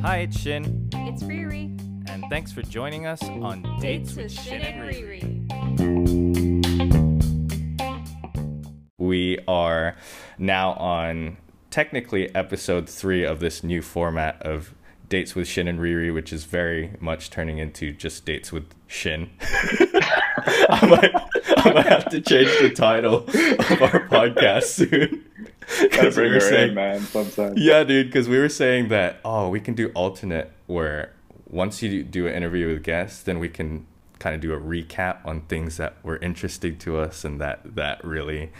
Hi, it's Shin, It's Riri. and thanks for joining us on Dates, with Shin and Riri. We are now on technically episode three of this new format of Dates with Shin and Riri, which is very much turning into just Dates with Shin. I, might, I might have to change the title of our podcast soon. Gotta 'Cause we were saying- in, man. Sometimes. yeah, dude, because we were saying that oh, we can do alternate where once you do an interview with guests, then we can kind of do a recap on things that were interesting to us and that that really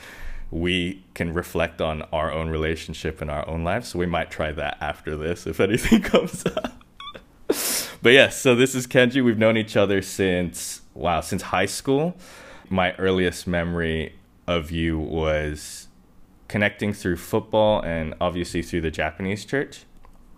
we can reflect on our own relationship and our own lives. So we might try that after this if anything comes up. but yes, so this is Kenji. We've known each other since wow, since high school. My earliest memory of you was connecting through football and obviously through the Japanese church.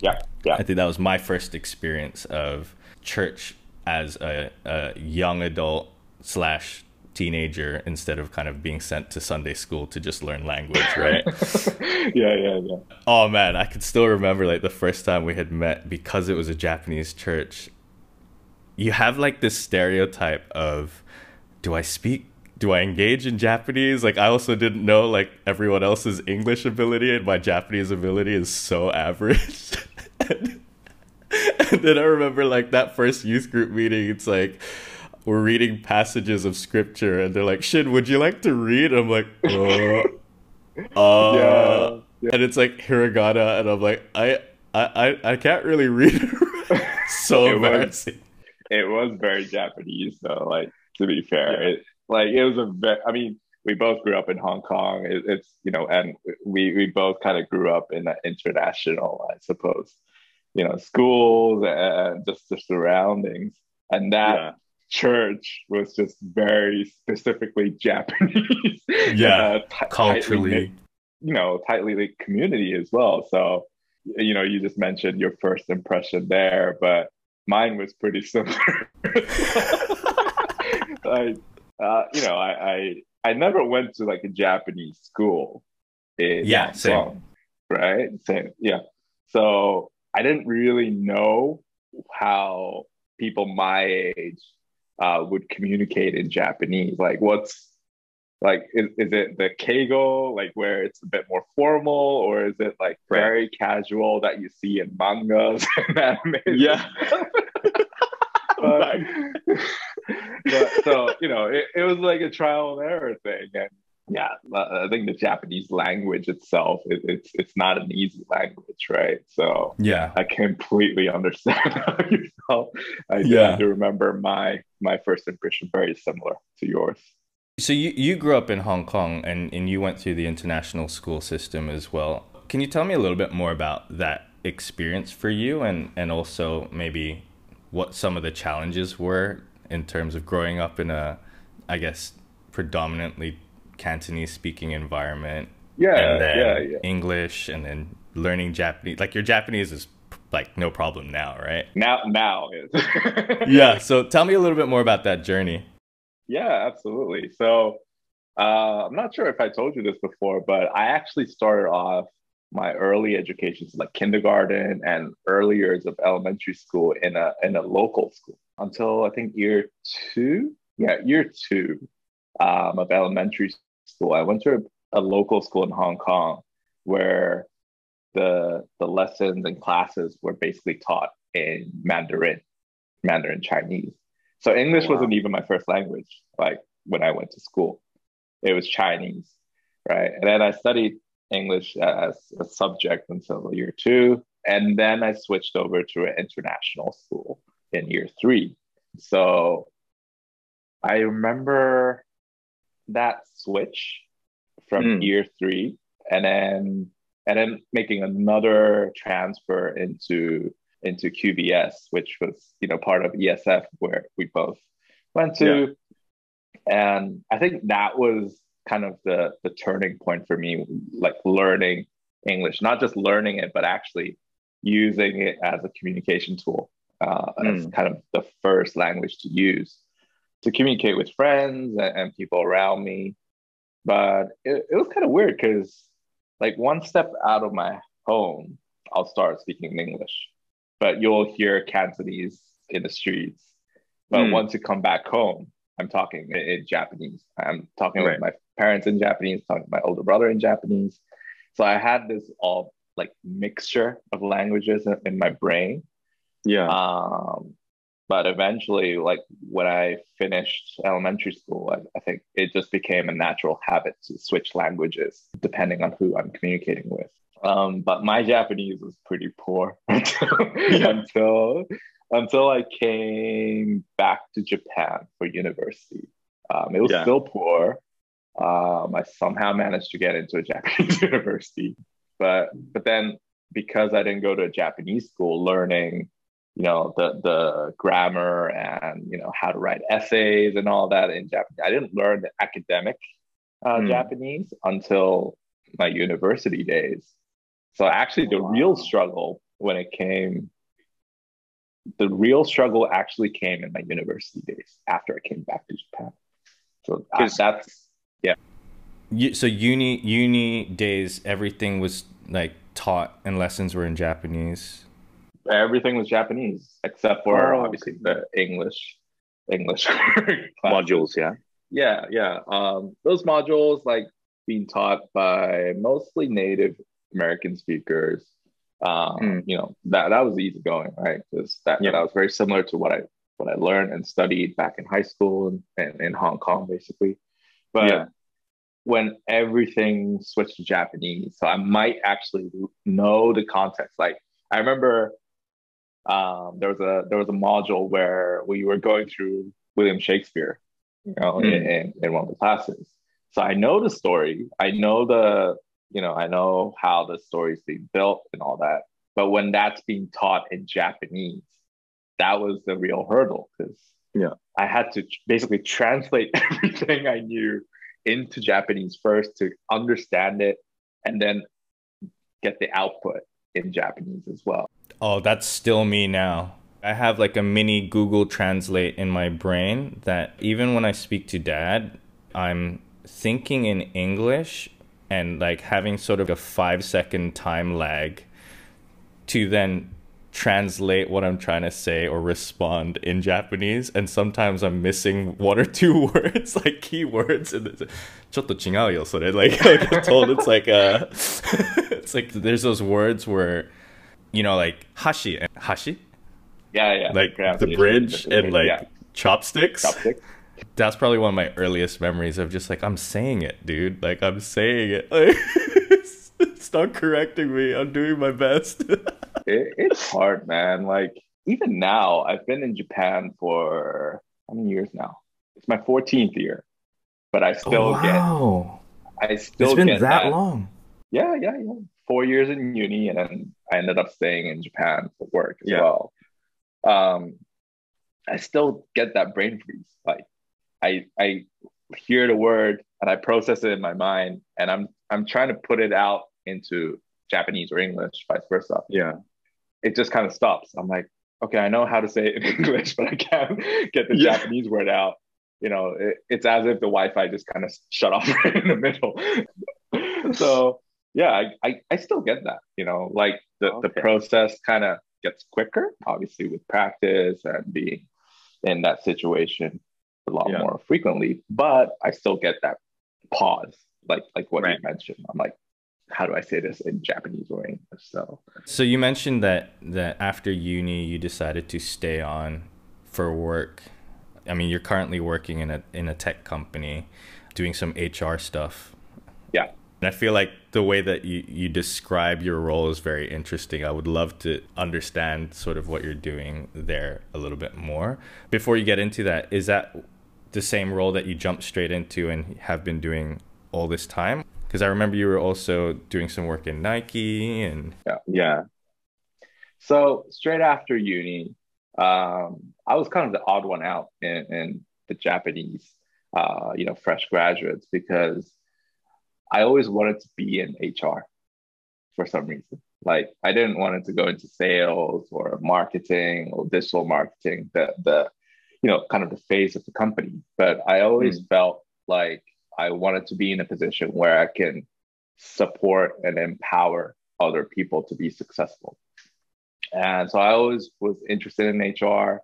Yeah, yeah. I think that was my first experience of church as a, a young adult slash teenager instead of kind of being sent to Sunday school to just learn language, right? yeah, yeah, yeah. oh man, I could still remember like the first time we had met because it was a Japanese church. You have like this stereotype of do I speak do I engage in Japanese? Like I also didn't know like everyone else's English ability and my Japanese ability is so average. and, and then I remember like that first youth group meeting, it's like we're reading passages of scripture and they're like, Shin, would you like to read? I'm like, uh, uh Yeah, yeah. and it's like hiragana and I'm like, I I I, I can't really read it. so It was- It was very Japanese, though. Like to be fair, it, like it was a very. I mean, we both grew up in Hong Kong. It, it's you know, and we we both kind of grew up in an international, I suppose, you know, schools and just the surroundings, and that. Yeah. Church was just very specifically Japanese. Yeah, uh, ti- tightly Culturally. knit you know tightly linked community as well so you know you just mentioned your first impression there but mine was pretty similar like uh, you know I, I i never went to like a japanese school in Yeah, Hong same. Kong, right same yeah so i didn't really know how people my age uh, would communicate in japanese like what's like is, is it the keigo like where it's a bit more formal or is it like Right. very casual that you see in mangas and anime Yeah. but, but so you know it, it was like a trial and error thing and yeah i think the japanese language itself it, it's it's not an easy language right so Yeah. i completely understand how you felt i Yeah. do remember my my first impression very similar to yours So you, you grew up in Hong Kong and, and you went through the international school system as well. Can you tell me a little bit more about that experience for you and, and also maybe what some of the challenges were in terms of growing up in a, I guess, predominantly Cantonese speaking environment yeah and then yeah yeah English and then learning Japanese? Like your Japanese is like no problem now, right? now now is Yeah. So tell me a little bit more about that journey. Yeah, absolutely. So uh, I'm not sure if I told you this before, but I actually started off my early education, so like kindergarten and early years of elementary school in a in a local school until I think year two. Yeah, year two um, of elementary school. I went to a, a local school in Hong Kong where the the lessons and classes were basically taught in Mandarin, Mandarin Chinese. So English Wow. wasn't even my first language, like when I went to school. It was Chinese, right? And then I studied English as a subject until year two. And then I switched over to an international school in year three. So I remember that switch from Mm. year three and then and then making another transfer into into QBS, which was you know part of ESF where we both went to, and I think that was kind of the the turning point for me, like learning English, not just learning it, but actually using it as a communication tool, uh, as kind of the first language to use to communicate with friends and, and people around me. But it, it was kind of weird because like one step out of my home, I'll start speaking in English, but you'll hear Cantonese in the streets. But mm. once you come back home, I'm talking in, Japanese. I'm talking right. with my parents in Japanese, talking to my older brother in Japanese. So I had this all like mixture of languages in, in my brain. Yeah. Um, but eventually, like when I finished elementary school, I, I, think it just became a natural habit to switch languages depending on who I'm communicating with. Um, but my Japanese was pretty poor until, until until I came back to Japan for university. Um, it was yeah. still poor. Um, I somehow managed to get into a Japanese university, but but then because I didn't go to a Japanese school, learning you know the the grammar and you know how to write essays and all that in Japanese, I didn't learn the academic uh, mm. Japanese until my university days. So actually, the wow. real struggle when it came the real struggle actually came in my university days after I came back to Japan. So that's yeah. You, so uni uni days, everything was like taught and lessons were in Japanese. Everything was Japanese except for oh, obviously the English English modules. Yeah, yeah, yeah. Um, those modules like being taught by mostly Native American speakers um, mm. you know that that was easy going right because that, yeah. that was very similar to what i what i learned and studied back in high school and, and in hong kong basically but yeah. when everything switched to japanese so i might actually know the context like i remember um, there was a there was a module where we were going through william shakespeare you know mm. in, in one of the classes so i know the story i know the you know, I know how the story is being built and all that. But when that's being taught in Japanese, that was the real hurdle because yeah, I had to basically translate everything I knew into Japanese first to understand it and then get the output in Japanese as well. Oh, that's still me now. I have like a mini Google Translate in my brain that even when I speak to dad, I'm thinking in English and like having sort of a five second time lag to then translate what I'm trying to say or respond in Japanese. And sometimes I'm missing one or two words, like keywords. And it's ちょっと違うよ, so like I get told it's like uh it's like there's those words where you know like hashi and hashi. Yeah, yeah. Like the bridge and like yeah. chopsticks. Chopsticks that's probably one of my earliest memories of just like I'm saying it, dude. Like I'm saying it. Like, stop correcting me. I'm doing my best. it, it's hard, man. Like even now, I've been in Japan for how many years now? It's my 14th year, but I still oh, wow. get. I still it's been that, that long. Yeah, yeah, yeah. Four years in uni, and then I ended up staying in Japan for work as yeah. well. Um, I still get that brain freeze. Like I I hear the word and I process it in my mind, and I'm I'm trying to put it out into Japanese or English, vice versa. Yeah, it just kind of stops. I'm like, okay, I know how to say it in English, but I can't get the yeah. Japanese word out. You know, it, it's as if the Wi-Fi just kind of shut off right in the middle. so yeah, I, I, I still get that. You know, like the okay. the process kind of gets quicker, obviously with practice and being in that situation a lot yeah. more frequently, but I still get that pause, like like what right. you mentioned. I'm like, how do I say this in Japanese or English? So, so you mentioned that that after uni you decided to stay on for work. I mean, you're currently working in a in a tech company, doing some HR stuff. Yeah. And I feel like the way that you, you describe your role is very interesting. I would love to understand sort of what you're doing there a little bit more. Before you get into that, is that the same role that you jumped straight into and have been doing all this time? Because I remember you were also doing some work in Nike and yeah. yeah. So straight after uni, um, I was kind of the odd one out in, in the Japanese, uh, you know, fresh graduates because I always wanted to be in HR for some reason. Like I didn't want it to go into sales or marketing or digital marketing. The the you know, kind of the phase of the company. But I always mm. felt like I wanted to be in a position where I can support and empower other people to be successful. And so I always was interested in HR.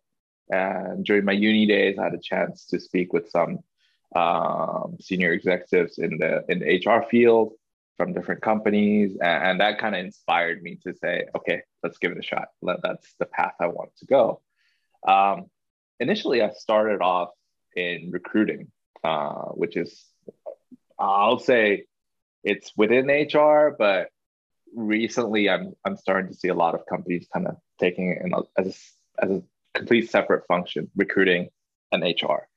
And during my uni days, I had a chance to speak with some um, senior executives in the in the HR field from different companies, and, and that kind of inspired me to say, okay, let's give it a shot. That's the path I want to go. Um, initially, I started off in recruiting, uh, which is, I'll say, it's within HR, but recently I'm I'm starting to see a lot of companies kind of taking it in as a, as a complete separate function, recruiting and HR,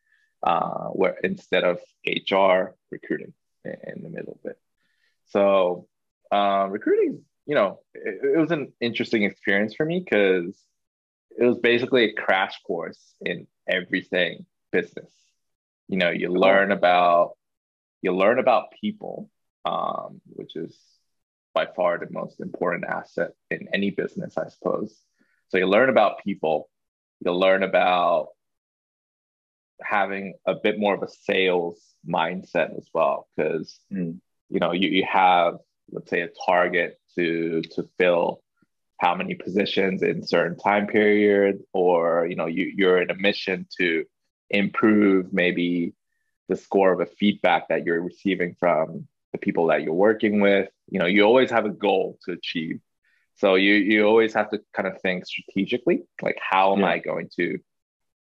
uh, where instead of HR recruiting in, the middle of it. So uh, recruiting, you know, it, it was an interesting experience for me because it was basically a crash course in everything business. You know, you learn about you learn about people, um, which is by far the most important asset in any business, I suppose. So you learn about people, you'll learn about having a bit more of a sales mindset as well, because mm. you know you, you have let's say a target to to fill how many positions in certain time period, or you know you, you're in a mission to improve maybe the score of a feedback that you're receiving from the people that you're working with. You know, you always have a goal to achieve. So you you always have to kind of think strategically, like how am yeah. I going to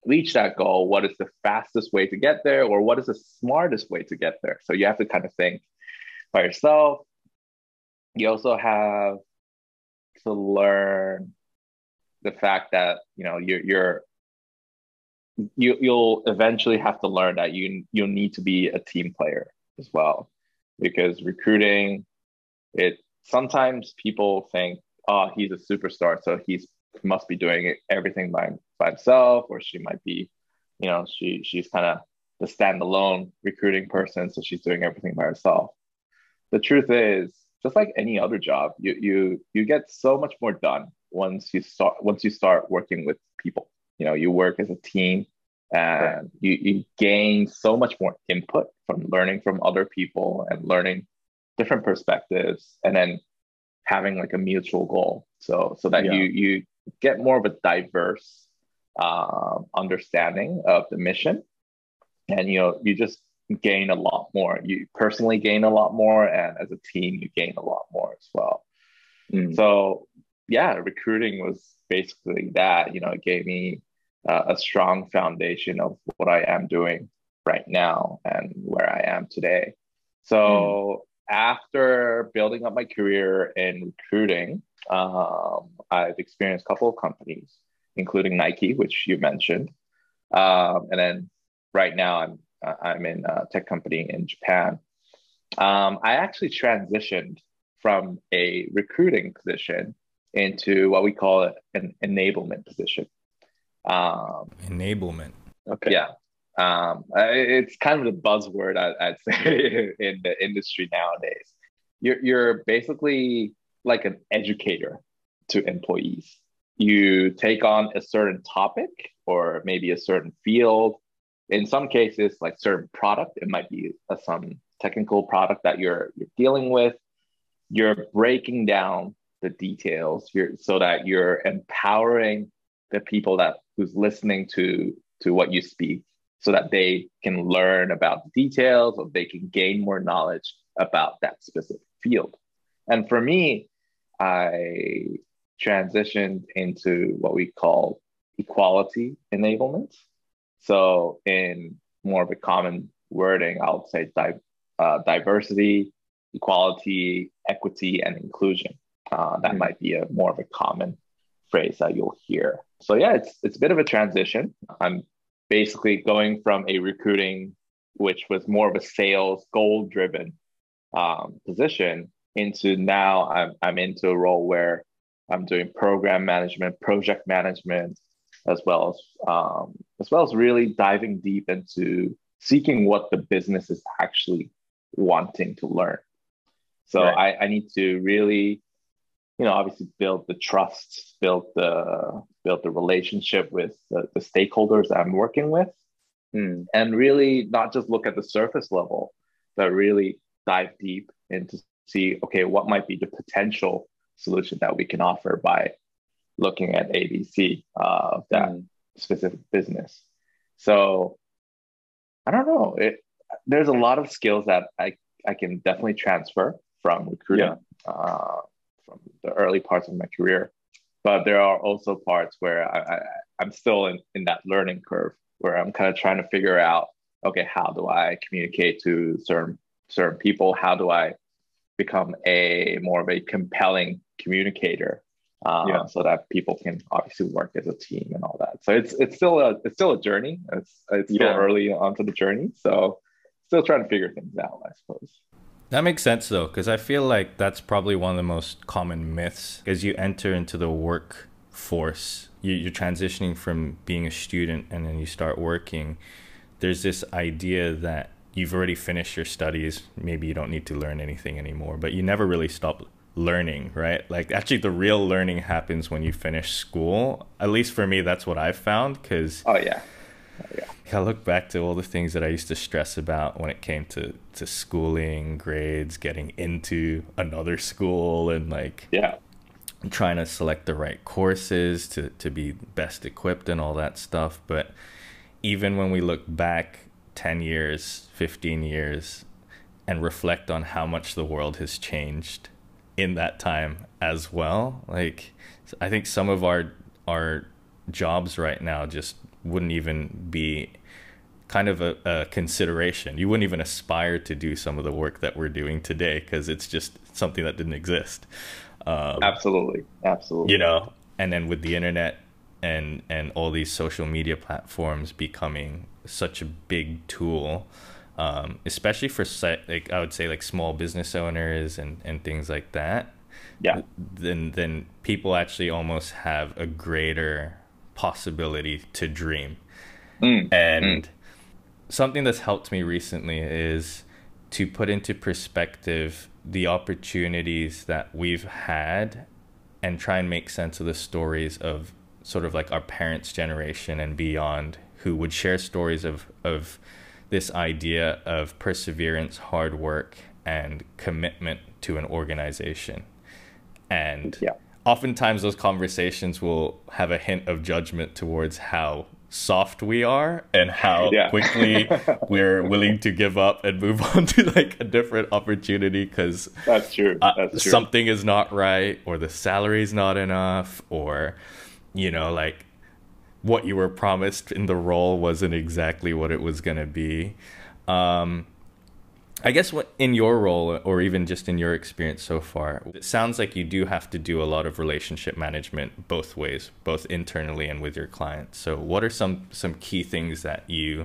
reach that goal? What is the fastest way to get there, or what is the smartest way to get there? So you have to kind of think by yourself. You also have to learn the fact that you know you're you're you you'll eventually have to learn that you you'll need to be a team player as well. Because recruiting it sometimes people think oh he's a superstar so he's must be doing everything by, by himself or she might be you know she she's kind of the standalone recruiting person so she's doing everything by herself. The truth is just like any other job you you you get so much more done once you start once you start working with people you know you work as a team and you, you gain so much more input from learning from other people and learning different perspectives and then having like a mutual goal so so that yeah. you you get more of a diverse uh, understanding of the mission and you know you just gain a lot more you personally gain a lot more and as a team you gain a lot more as well mm. so yeah recruiting was basically that you know it gave me uh, a strong foundation of what I am doing right now and where I am today. So mm. after building up my career in recruiting, um, I've experienced a couple of companies, including Nike, which you mentioned, um, and then right now I'm uh, I'm in a tech company in Japan. Um, I actually transitioned from a recruiting position into what we call an enablement position. Um, Enablement. Okay. Yeah. Um, it's kind of the buzzword I, would say in the industry nowadays. You're, you're basically like an educator to employees. You take on a certain topic or maybe a certain field. In some cases, like certain product, it might be a, some technical product that you're you're dealing with. You're breaking down the details you're, so that you're empowering the people that who's listening to to what you speak so that they can learn about the details or they can gain more knowledge about that specific field and for me i transitioned into what we call equality enablement so in more of a common wording i would say di- uh, diversity equality equity and inclusion uh, that mm-hmm. might be a more of a common phrase that you'll hear. So yeah, it's it's a bit of a transition. I'm basically going from a recruiting, which was more of a sales goal driven um, position, into now I'm I'm into a role where I'm doing program management, project management, as well as um, as well as really diving deep into seeking what the business is actually wanting to learn. So right. I, I need to really you know obviously build the trust build the build the relationship with the, the stakeholders i'm working with mm. and really not just look at the surface level but really dive deep into see, okay, what might be the potential solution that we can offer by looking at ABC uh, of that mm. specific business. So I don't know. It, there's a lot of skills that I, I can definitely transfer from recruiting yeah. uh, from the early parts of my career. But there are also parts where I, I, I'm still in, in that learning curve where I'm kind of trying to figure out, okay, how do I communicate to certain certain people? How do I become a more of a compelling communicator uh, yeah. so that people can obviously work as a team and all that. So it's it's still a it's still a journey. It's it's still yeah. early onto the journey, so still trying to figure things out, I suppose. That makes sense though, because I feel like that's probably one of the most common myths. As you enter into the workforce, you, are transitioning from being a student and then you start working. There's this idea that you've already finished your studies. Maybe you don't need to learn anything anymore, but you never really stop learning, right? Like actually the real learning happens when you finish school. At least for me that's what I've found cuz Oh yeah. Oh, yeah. I look back to all the things that I used to stress about when it came to to schooling, grades, getting into another school and like Yeah. trying to select the right courses to to be best equipped and all that stuff, but even when we look back 10 years, 15 years and reflect on how much the world has changed in that time as well. Like I think some of our our jobs right now just wouldn't even be kind of a, a consideration. You wouldn't even aspire to do some of the work that we're doing today because it's just something that didn't exist. Um, absolutely, absolutely. You know, and then with the internet and and all these social media platforms becoming such a big tool um, especially for like I would say like small business owners and and things like that. Yeah. Then then people actually almost have a greater possibility to dream. Mm. And mm. something that's helped me recently is to put into perspective the opportunities that we've had and try and make sense of the stories of sort of like our parents' generation and beyond who would share stories of of this idea of perseverance, hard work, and commitment to an organization. And yeah. oftentimes those conversations will have a hint of judgment towards how soft we are and how yeah. quickly we're willing to give up and move on to like a different opportunity because that's true. Uh, that's true. Something is not right, or the salary is not enough, or you know, like what you were promised in the role wasn't exactly what it was going to be. Um, I guess what in your role, or even just in your experience so far, it sounds like you do have to do a lot of relationship management both ways, both internally and with your clients. So, what are some some key things that you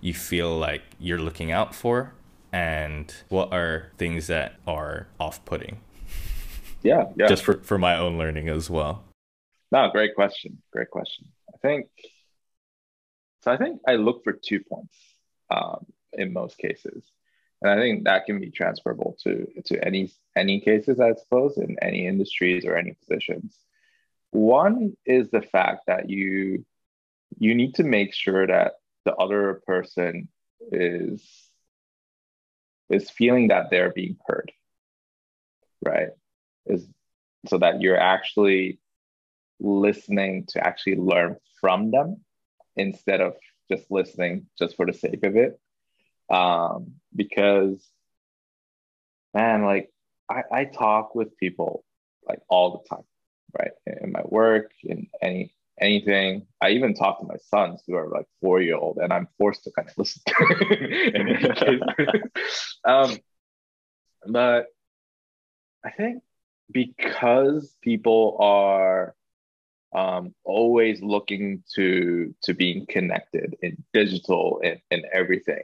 you feel like you're looking out for, and what are things that are off putting? Yeah, yeah. Just for for my own learning as well. No, great question. Great question. I think so. I think I look for two points um, in most cases, and I think that can be transferable to to any any cases, I suppose, in any industries or any positions. One is the fact that you you need to make sure that the other person is is feeling that they're being heard, right? Is so that you're actually listening to actually learn from them instead of just listening just for the sake of it. Um, because, man, like I, I talk with people like all the time, right? In my work, in any anything. I even talk to my sons who are like four year old, and I'm forced to kind of listen. case. um, but I think because people are um, always looking to to being connected in digital and, and everything.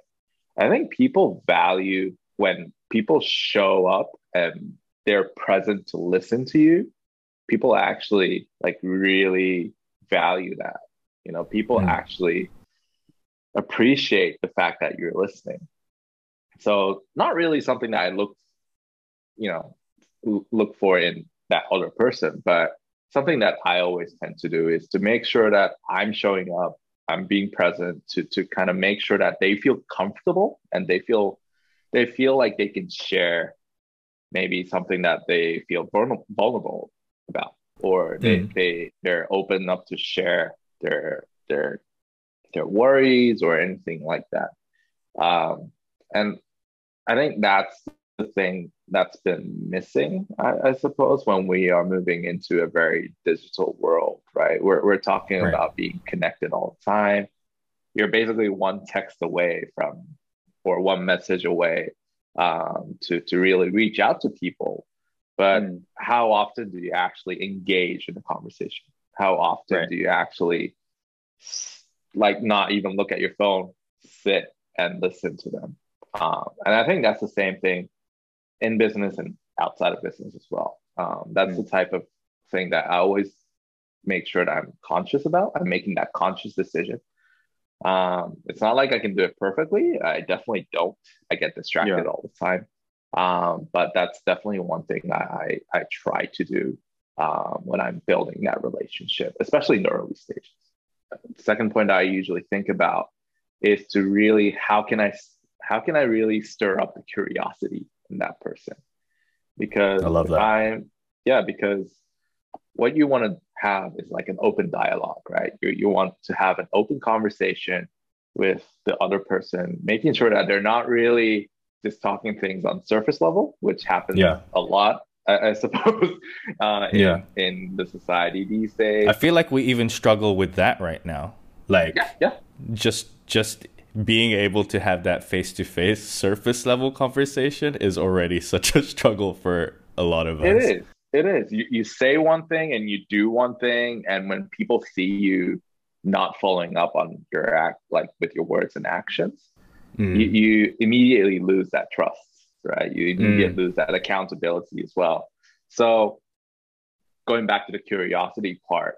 I think people value when people show up and they're present to listen to you. People actually like really value that. You know, people mm. actually appreciate the fact that you're listening. So not really something that I look, you know, look for in that other person, but something that I always tend to do is to make sure that I'm showing up, I'm being present to to kind of make sure that they feel comfortable and they feel they feel like they can share maybe something that they feel vulnerable about, or they, mm. they they're open enough to share their their their worries or anything like that. Um, and I think that's thing that's been missing, I, I, suppose, when we are moving into a very digital world, right? We're, we're talking right. about being connected all the time. You're basically one text away from, or one message away um, to, to really reach out to people. But mm. how often do you actually engage in a conversation? How often right. do you actually, like, not even look at your phone, sit and listen to them? Um, and I think that's the same thing in business and outside of business as well. Um, that's mm. the type of thing that I always make sure that I'm conscious about. I'm making that conscious decision. Um, it's not like I can do it perfectly. I definitely don't. I get distracted yeah. all the time. Um, but that's definitely one thing I, I, I try to do um, when I'm building that relationship, especially in the early stages. The second point I usually think about is to really how can I how can I really stir up the curiosity in that person because I love that. I'm yeah because what you want to have is like an open dialogue, right? You you want to have an open conversation with the other person, making sure that they're not really just talking things on surface level, which happens yeah. a lot I, I, suppose, uh, in, yeah. in the society these days. I feel like we even struggle with that right now. Like, yeah, yeah. just just being able to have that face to face surface level conversation is already such a struggle for a lot of us. It is. It is. You, you say one thing and you do one thing. And when people see you not following up on your act, like with your words and actions, mm. you, you, immediately lose that trust, right? You immediately mm. lose that accountability as well. So, going back to the curiosity part,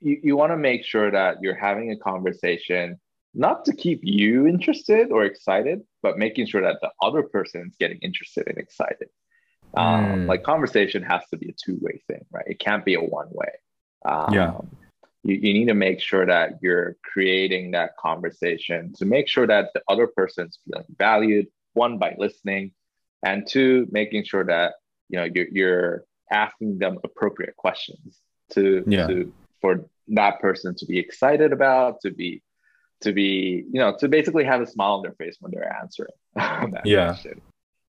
you, you want to make sure that you're having a conversation not to keep you interested or excited, but making sure that the other person is getting interested and excited. Um, mm. Like conversation has to be a two way thing, right? It can't be a one way. Um, yeah. You, you need to make sure that you're creating that conversation to make sure that the other person's feeling valued, one, by listening, and two, making sure that you know you're, you're asking them appropriate questions to, yeah. to for that person to be excited about, to be to be, you know, to basically have a smile on their face when they're answering that yeah. question.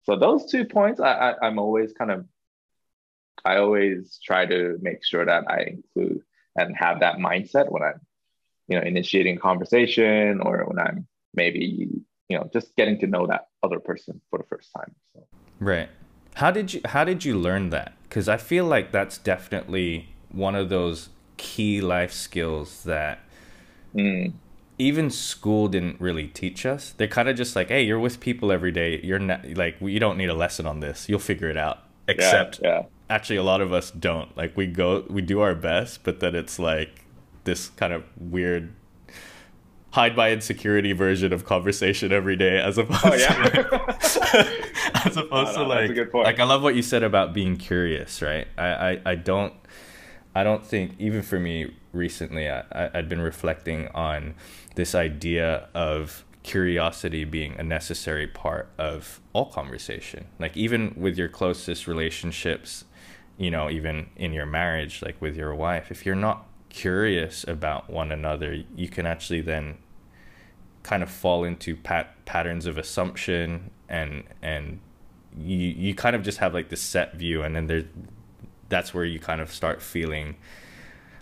So those two points, I, I I'm always kind of, I always try to make sure that I include and have that mindset when I'm, you know, initiating conversation or when I'm maybe, you know, just getting to know that other person for the first time. So. Right. How did you How did you learn that? Because I feel like that's definitely one of those key life skills that mm even school didn't really teach us. They're kind of just like, hey, you're with people every day. You're not like you don't need a lesson on this. You'll figure it out. Except, yeah, yeah. actually, a lot of us don't. Like we go, we do our best, but then it's like this kind of weird hide by insecurity version of conversation every day as opposed oh, yeah. to as opposed to like like I love what you said about being curious, right? I, I, I don't I don't think even for me recently I, I'd been reflecting on this idea of curiosity being a necessary part of all conversation. Like even with your closest relationships, you know, even in your marriage, like with your wife, if you're not curious about one another, you can actually then kind of fall into pat- patterns of assumption and and you you kind of just have like this set view and then there's that's where you kind of start feeling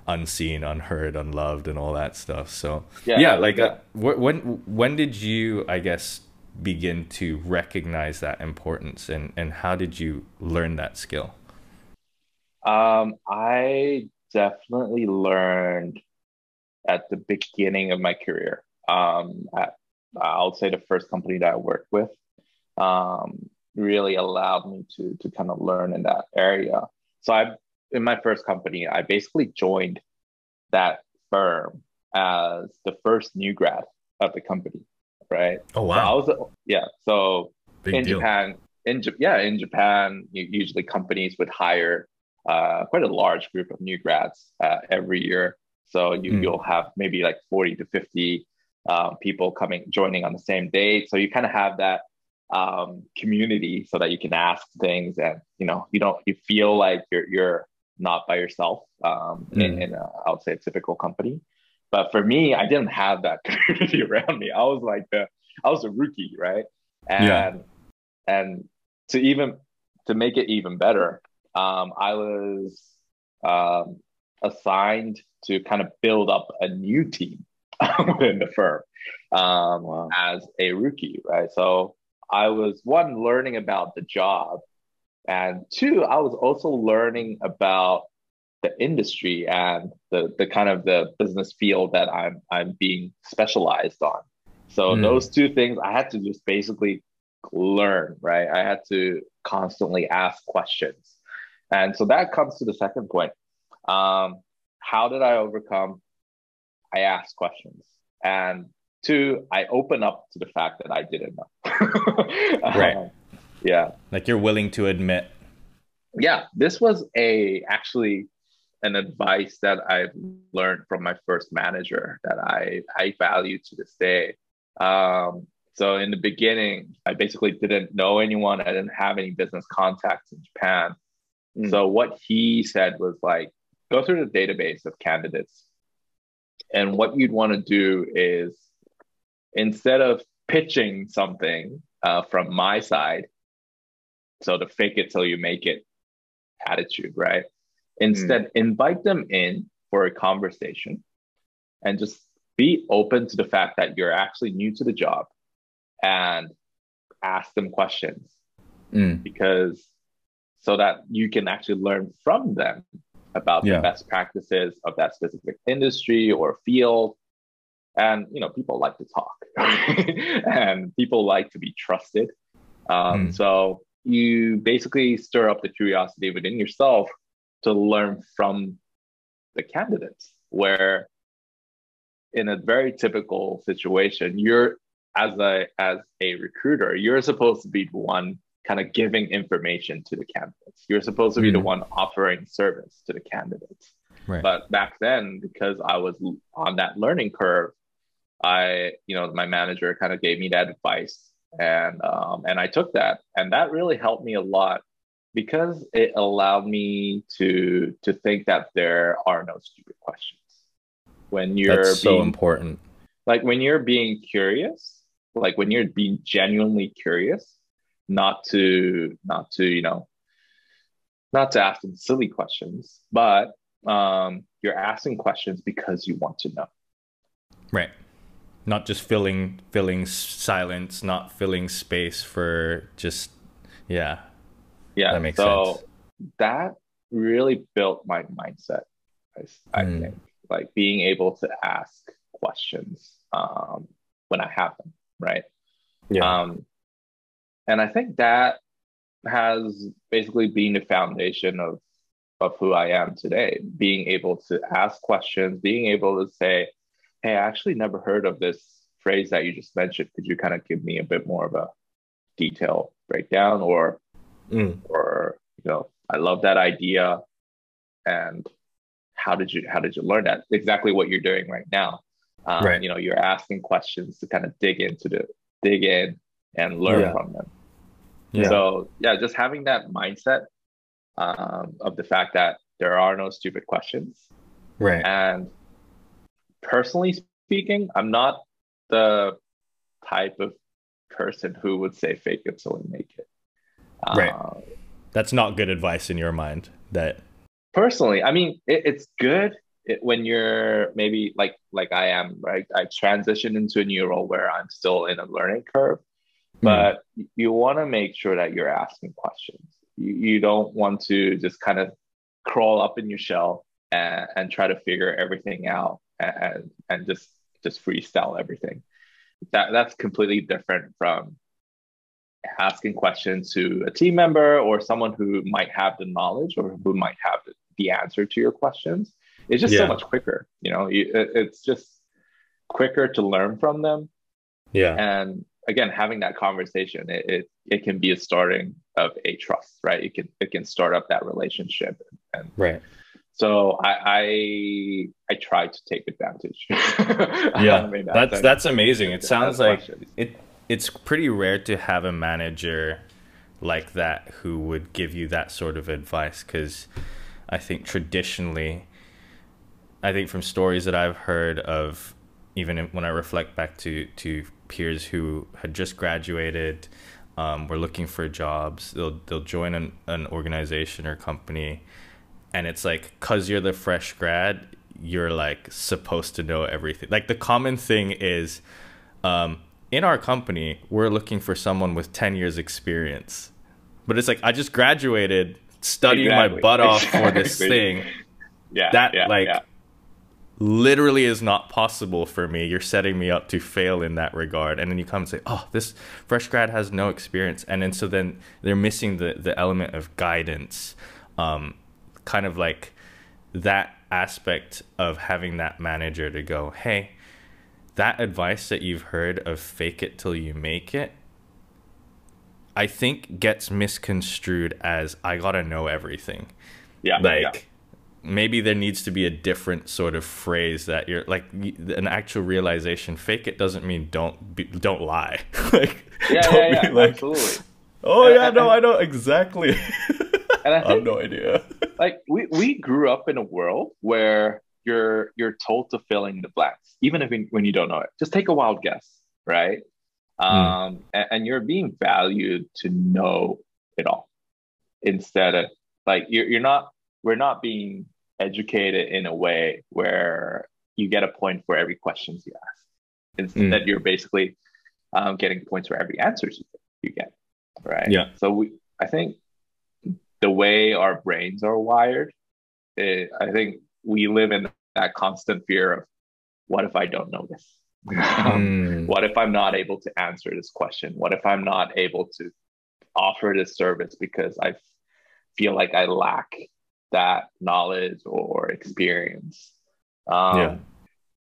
unseen, unheard, unloved, and all that stuff. So yeah, yeah like uh, when when did you, I guess, begin to recognize that importance, and and how did you learn that skill? Um, I definitely learned at the beginning of my career. Um, at, I'll say the first company that I worked with um, really allowed me to to kind of learn in that area. So I in my first company, I basically joined that firm as the first new grad of the company, right? Oh wow! So I was yeah. So Big in deal. Japan, in yeah, in Japan, usually companies would hire uh, quite a large group of new grads uh, every year. So you, mm. you'll have maybe like forty to fifty um, people coming joining on the same date. So you kind of have that um, community so that you can ask things and you know you don't you feel like you're you're not by yourself um, mm. in, in a, I would say a typical company. But for me, I didn't have that community around me. I was like the I was a rookie, right? And yeah. and to even to make it even better, um, I was um, assigned to kind of build up a new team within the firm um, wow. as a rookie, right? So I was one learning about the job, and two, I was also learning about the industry and the the kind of the business field that I'm I'm being specialized on. So mm. those two things I had to just basically learn, right? I had to constantly ask questions. And so that comes to the second point. Um, how did I overcome? I asked questions. And two, I open up to the fact that I didn't know. right. Um, yeah. Like you're willing to admit. Yeah. This was a actually an advice that I've learned from my first manager that I, I value to this day. Um, so in the beginning, I basically didn't know anyone. I didn't have any business contacts in Japan. Mm. So what he said was like, go through the database of candidates. And what you'd want to do is instead of pitching something uh, from my side, so the fake it till you make it attitude, right? Instead, mm. invite them in for a conversation and just be open to the fact that you're actually new to the job and ask them questions mm. because so that you can actually learn from them about yeah. the best practices of that specific industry or field and you know people like to talk and people like to be trusted um, mm. so you basically stir up the curiosity within yourself to learn from the candidates where in a very typical situation you're as a as a recruiter you're supposed to be the one kind of giving information to the candidates you're supposed to be mm the one offering service to the candidates right. but back then because i was on that learning curve i you know my manager kind of gave me that advice and um, and i took that. And that really helped me a lot because it allowed me to to think that there are no stupid questions. When you're That's so important. Like when you're being curious like when you're being genuinely curious not to not to you know not to ask them silly questions but um, you're asking questions because you want to know. Right not just filling filling silence not filling space for just yeah yeah. That makes so sense. that really built my mindset, I, I mm. think. Like being able to ask questions um, when I have them, right? Yeah. Um, and I think that has basically been the foundation of of who I am today. Being able to ask questions, being able to say, "Hey, I actually never heard of this phrase that you just mentioned. Could you kind of give me a bit more of a detailed breakdown?" Or mm. or you know i love that idea and how did you how did you learn that exactly what you're doing right now um, right. you know you're asking questions to kind of dig into the dig in and learn yeah. from them yeah. so yeah just having that mindset um, of the fact that there are no stupid questions right and personally speaking i'm not the type of person who would say fake it till you make it Right. Uh, That's not good advice in your mind. That personally, I mean, it, it's good it, when you're maybe like like I am, right? I transitioned into a new role where I'm still in a learning curve, hmm. but mm. you want to make sure that you're asking questions. You, you don't want to just kind of crawl up in your shell and, and try to figure everything out and and just just freestyle everything. That that's completely different from asking questions to a team member or someone who might have the knowledge or who might have the answer to your questions. It's just yeah. so much quicker you know? It's just quicker to learn from them. Yeah. And again having that conversation it, it, it can be a starting of a trust right? It can it can start up that relationship and right so I, I I try to take advantage. yeah, that's that's amazing. It sounds like questions. it it's pretty rare to have a manager like that who would give you that sort of advice because I think traditionally, I think from stories that I've heard of, even when I reflect back to to peers who had just graduated, um, were looking for jobs, they'll they'll join an, an organization or company, and it's like cause you're the fresh grad, you're like supposed to know everything. Like the common thing is, um, in our company, we're looking for someone with ten years experience, but it's like I just graduated studying exactly. my butt off exactly. for this thing. Yeah, that yeah, like yeah. literally is not possible for me. You're setting me up to fail in that regard, and then you come and say, "Oh, this fresh grad has no experience," and then so then they're missing the the element of guidance, um, kind of like that aspect of having that manager to go, "Hey." That advice that you've heard of fake it till you make it I think gets misconstrued as I gotta know everything. Yeah. Like yeah. maybe there needs to be a different sort of phrase that you're like an actual realization. Fake it doesn't mean don't be, don't lie. like yeah, don't yeah, yeah, like, absolutely. Oh yeah, no, I know exactly. and I, think, I have no idea. like we we grew up in a world where you're you're told to fill in the blanks, even if when you don't know it. Just take a wild guess, right? Hmm. um, mm. and, and, you're being valued to know it all instead of like you're, you're not we're not being educated in a way where you get a point for every questions you ask instead mm. you're basically um, getting points for every answers you get right yeah so we i think the way our brains are wired it, i think we live in that constant fear of what if i don't know this mm. What if I'm not able to answer this question? What if I'm not able to offer this service because I feel like I lack that knowledge or experience? Um, yeah.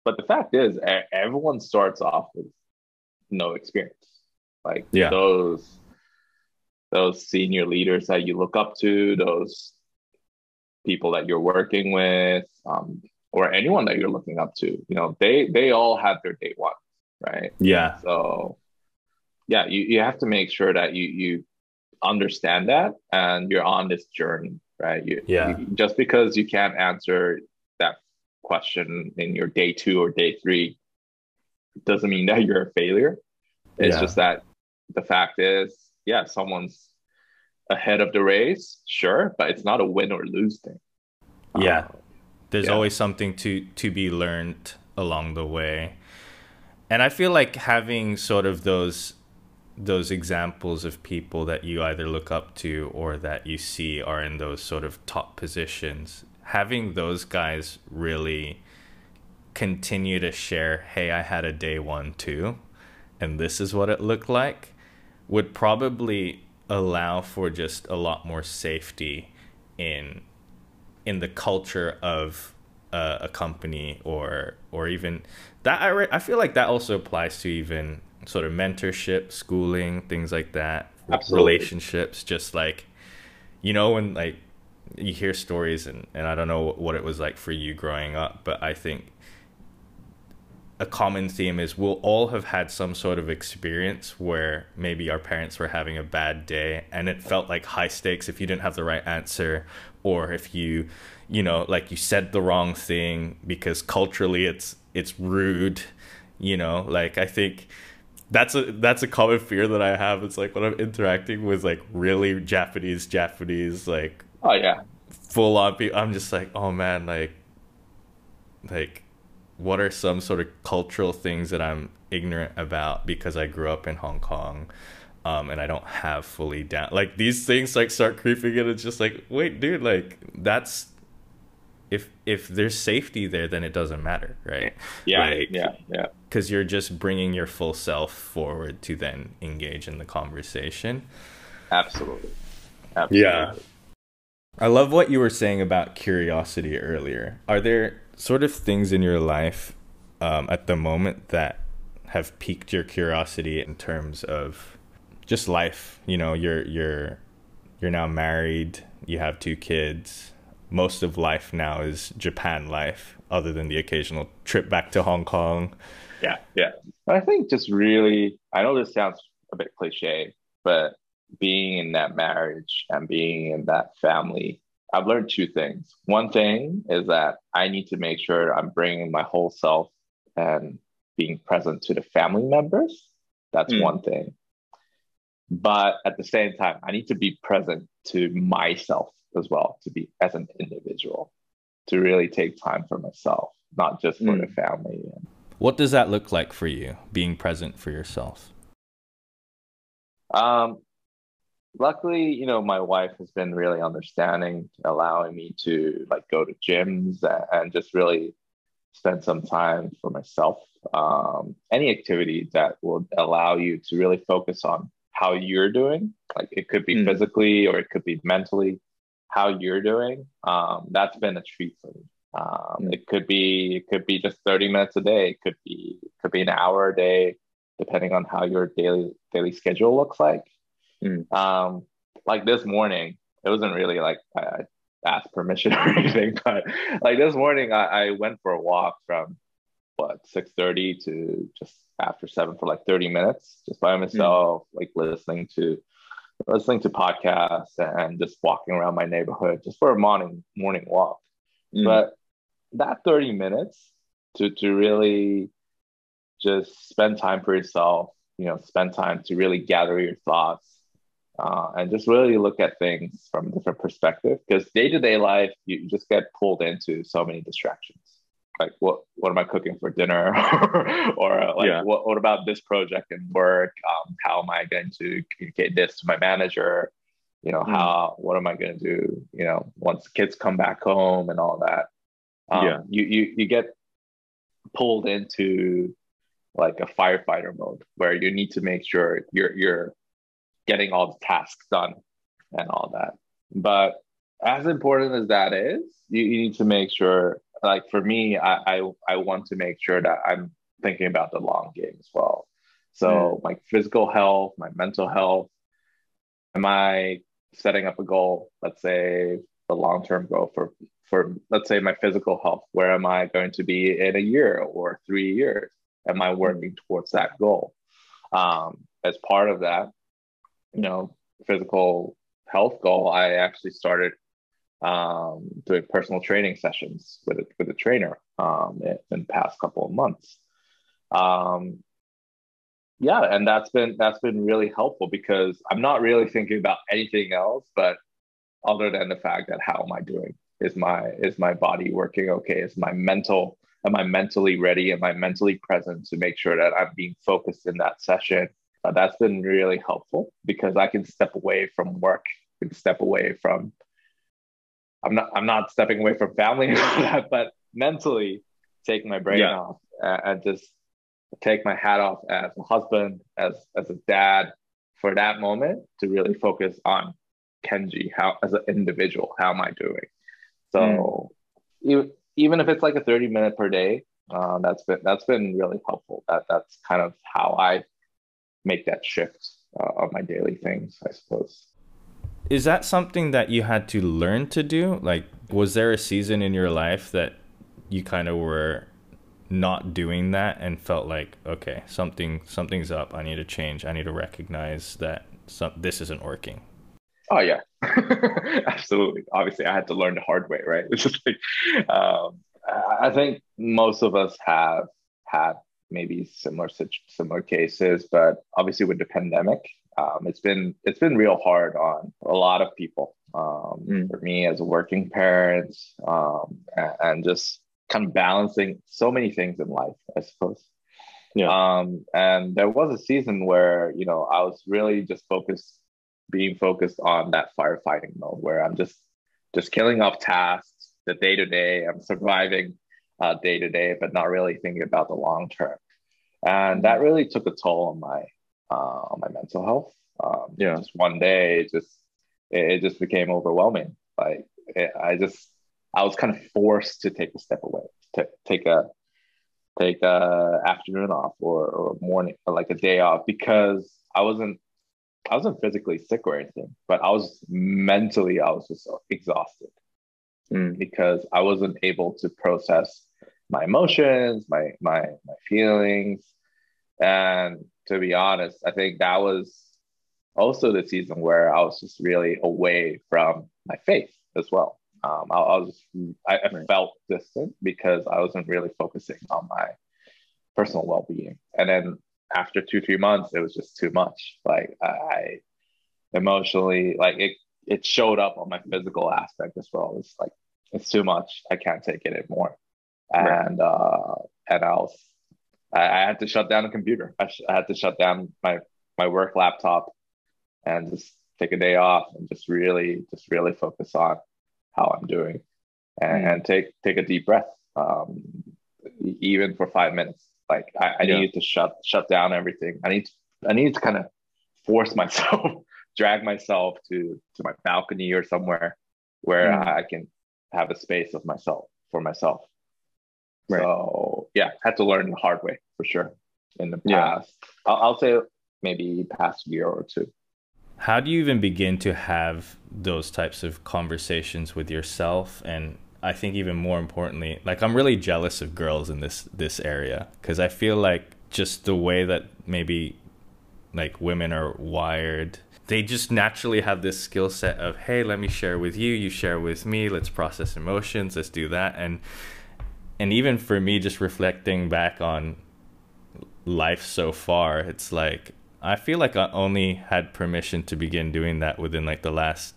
But the fact is, everyone starts off with no experience. Like yeah. those those senior leaders that you look up to, those people that you're working with, um, or anyone that you're looking up to you know they they all have their day one right? Yeah. So yeah you, you have to make sure that you you understand that and you're on this journey right? You, yeah. you, just because you can't answer that question in your day two or day three doesn't mean that you're a failure. It's yeah. just that the fact is yeah someone's ahead of the race sure but it's not a win or lose thing. Yeah. Um, there's yeah. always something to to be learned along the way. And i feel like having sort of those those examples of people that you either look up to or that you see are in those sort of top positions having those guys really continue to share hey i had a day one too and this is what it looked like would probably allow for just a lot more safety in in the culture of uh, a company or or even that I, re- I feel like that also applies to even sort of mentorship schooling things like that Absolutely. relationships just like you know when like you hear stories and, and i don't know what it was like for you growing up but i think a common theme is we'll all have had some sort of experience where maybe our parents were having a bad day and it felt like high stakes if you didn't have the right answer or if you you know like you said the wrong thing because culturally it's it's rude you know like i think that's a that's a common fear that i have. It's like when i'm interacting with like really japanese japanese like oh yeah. full on people i'm just like oh man like like what are some sort of cultural things that I'm ignorant about because I grew up in Hong Kong um, and I don't have fully down like these things like start creeping in it's just like wait dude like that's if if there's safety there then it doesn't matter right? Yeah. Like, yeah. Yeah. because you're just bringing your full self forward to then engage in the conversation. Absolutely. Absolutely. Yeah I love what you were saying about curiosity earlier. Are there sort of things in your life um, at the moment that have piqued your curiosity in terms of just life? You know, you're you're you're now married, you have two kids. Most of life now is Japan life, other than the occasional trip back to Hong Kong. yeah, yeah. I think just really, I know this sounds a bit cliche, but being in that marriage and being in that family, I've learned two things. One thing is that I need to make sure I'm bringing my whole self and being present to the family members. That's mm. one thing. But at the same time, I need to be present to myself as well, to be as an individual, to really take time for myself, not just for mm. the family. What does that look like for you, being present for yourself? Um, luckily, you know, my wife has been really understanding, allowing me to like go to gyms and just really spend some time for myself. Um, any activity that will allow you to really focus on how you're doing, like it could be mm. physically or it could be mentally, how you're doing. Um, that's been a treat for me. Um, mm. It could be it could be just 30 minutes a day. It could be it could be an hour a day, depending on how your daily daily schedule looks like. Mm. Um, like this morning, it wasn't really like I asked permission or anything, but like this morning, I, I went for a walk from what 6:30 to just after seven for like 30 minutes, just by myself, mm. like listening to listening to podcasts and just walking around my neighborhood just for a morning morning walk. Mm. But that 30 minutes to to really just spend time for yourself, you know, spend time to really gather your thoughts uh, and just really look at things from a different perspective. Because day to day life, you just get pulled into so many distractions. Like what what am I cooking for dinner, or uh, like yeah. what what about this project and work? Um, how am I going to communicate this to my manager? You know, mm. how what am I going to do? You know, once kids come back home and all that. Um, yeah, you you you get pulled into like a firefighter mode where you need to make sure you're you're getting all the tasks done and all that. But as important as that is, you, you need to make sure, like for me, I, I, I want to make sure that I'm thinking about the long game as well. So mm. my physical health, my mental health, am I setting up a goal? Let's say the long-term goal for for let's say my physical health. Where am I going to be in a year or three years? Am I working towards that goal? Um, as part of that, you know physical health goal, I actually started um, doing personal training sessions with a, with a trainer um, in, in the past couple of months. Um, yeah, and that's been that's been really helpful because I'm not really thinking about anything else, but other than the fact that how am I doing? Is my is my body working okay? Is my mental am I mentally ready? Am I mentally present to make sure that I'm being focused in that session? Uh, that's been really helpful because I can step away from work, can step away from. I'm not. I'm not stepping away from family but mentally take my brain yeah. off and, and just take my hat off as a husband, as as a dad, for that moment to really focus on Kenji, how as an individual, how am I doing? So mm. even, even if it's like a 30 minute per day, uh, that's been that's been really helpful. That that's kind of how I make that shift uh, of my daily things, I suppose. Is that something that you had to learn to do? Like, was there a season in your life that you kind of were not doing that and felt like, okay, something something's up. I need to change. I need to recognize that some, this isn't working. Oh yeah, absolutely. Obviously, I had to learn the hard way, right? It's just like, um, I think most of us have had maybe similar similar cases, but obviously with the pandemic, um, it's been it's been real hard on a lot of people. Um, mm. For me as a working parent, um, and, and, just kind of balancing so many things in life, I suppose. Yeah. Um, and there was a season where you know I was really just focused, being focused on that firefighting mode, where I'm just just killing off tasks, the day to day. I'm surviving day to day, but not really thinking about the long term. And that really took a toll on my uh, on my mental health. Um, yeah. Just one day, it just it, it just became overwhelming. Like it, I just I was kind of forced to take a step away, to take a take a afternoon off or or morning or like a day off because I wasn't I wasn't physically sick or anything, but I was mentally I was just exhausted mm. because I wasn't able to process my emotions, my my my feelings. And to be honest, I think that was also the season where I was just really away from my faith as well. Um, I, I, was I, I felt distant because I wasn't really focusing on my personal well being. And then after two three months, it was just too much. Like I emotionally, like it it showed up on my physical aspect as well. It's like it's too much. I can't take it anymore. And uh, and I was I, I, had to shut down the computer. I, sh- I had to shut down my my work laptop and just take a day off and just really just really focus on how I'm doing and, mm. and take take a deep breath, um, even for five minutes. Like I, I yeah. need to shut shut down everything. I need to, I need to kind of force myself, drag myself to to my balcony or somewhere where mm. I can have a space of myself for myself. Right. So yeah, had to learn the hard way for sure in the past. Yeah. I'll, I'll say maybe past year or two. How do you even begin to have those types of conversations with yourself and I think even more importantly, like I'm really jealous of girls in this this area because I feel like just the way that maybe like women are wired, they just naturally have this skill set of hey, let me share with you, you share with me, let's process emotions, let's do that and and even for me just reflecting back on life so far, it's like I feel like I only had permission to begin doing that within like the last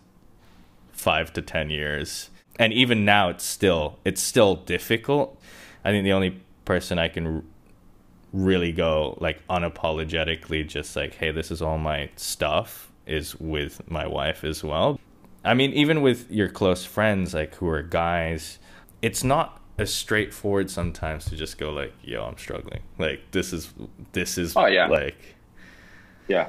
5 to 10 years. And even now it's still it's still difficult. I think the only person i can really go like unapologetically just like hey this is all my stuff is with my wife as well. I mean even with your close friends like who are guys it's not as straightforward sometimes to just go like yo i'm struggling. Like this is this is oh yeah. like yeah.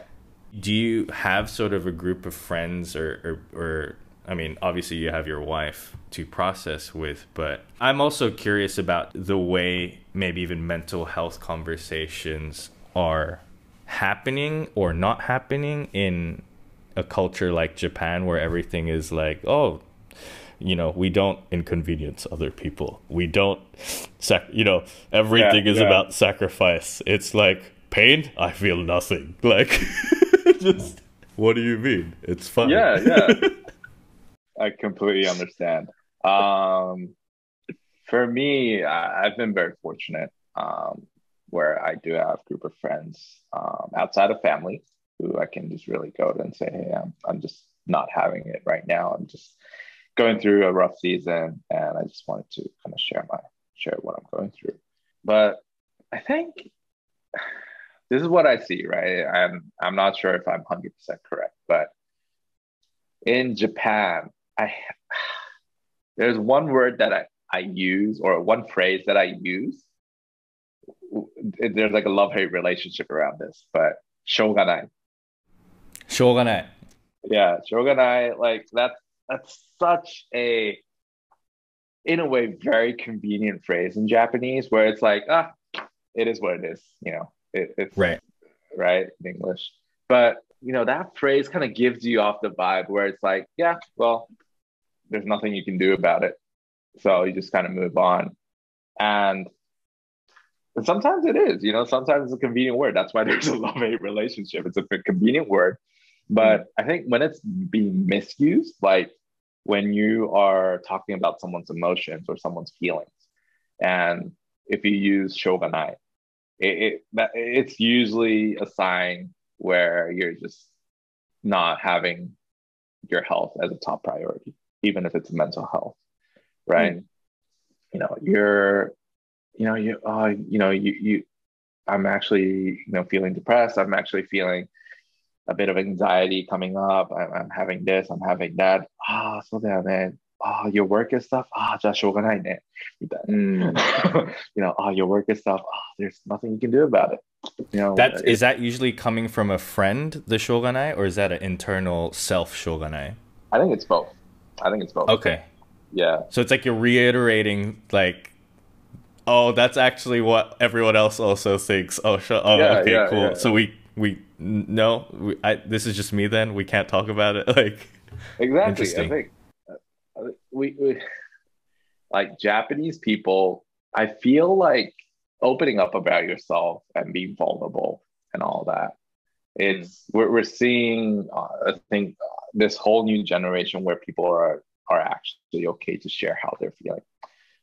do you have sort of a group of friends or or, or I mean, obviously you have your wife to process with, but I'm also curious about the way maybe even mental health conversations are happening or not happening in a culture like Japan where everything is like, oh, you know, we don't inconvenience other people. We don't, sac- you know, everything yeah, is yeah. about sacrifice. It's like pain. I feel nothing. Like, just what do you mean? It's fine. Yeah, yeah. I completely understand. Um, for me, I, have been very fortunate um, where I do have a group of friends um, outside of family who I can just really go to and say, hey, I'm, I'm just not having it right now. I'm just going through a rough season and I just wanted to kind of share my share what I'm going through. But I think this is what I see, right? I'm I'm not sure if I'm 100% correct, but in Japan, I there's one word that I, I use or one phrase that I use. There's like a love hate relationship around this, but shoganai. Shoganai. Yeah, shoganai. Like that's that's such a in a way very convenient phrase in Japanese where it's like ah it is what it is you know it, it's right right in English but you know that phrase kind of gives you off the vibe where it's like yeah well there's nothing you can do about it. So you just kind of move on. And sometimes it is, you know, sometimes it's a convenient word. That's why there's a love hate relationship. It's a convenient word. But I think when it's being misused, like when you are talking about someone's emotions or someone's feelings, and if you use shoganai, it, it it's usually a sign where you're just not having your health as a top priority even if it's mental health, right? Mm. You know, you're, you know, you, uh, you know, you, you, I'm actually, you know, feeling depressed. I'm actually feeling a bit of anxiety coming up. I'm, I'm having this, I'm having that. Ah, oh, so there, man. Ah, oh, your work is stuff. Ah, just しょうがないね. Mm. you know, ah, oh, your work is stuff. Ah, there's nothing you can do about it. You know, that uh, is that usually coming from a friend, the shoganai, or is that an internal self shoganai? I think it's both. I think it's both. Okay. Yeah. So it's like you're reiterating like oh, that's actually what everyone else also thinks. Oh, sh- oh, yeah, okay, yeah, cool. Yeah, so we we no, we, I, this is just me then. We can't talk about it like Exactly. I think uh, we, we like Japanese people I feel like opening up about yourself and being vulnerable and all that. It's we're, we're seeing uh, I think uh, this whole new generation where people are are actually okay to share how they're feeling.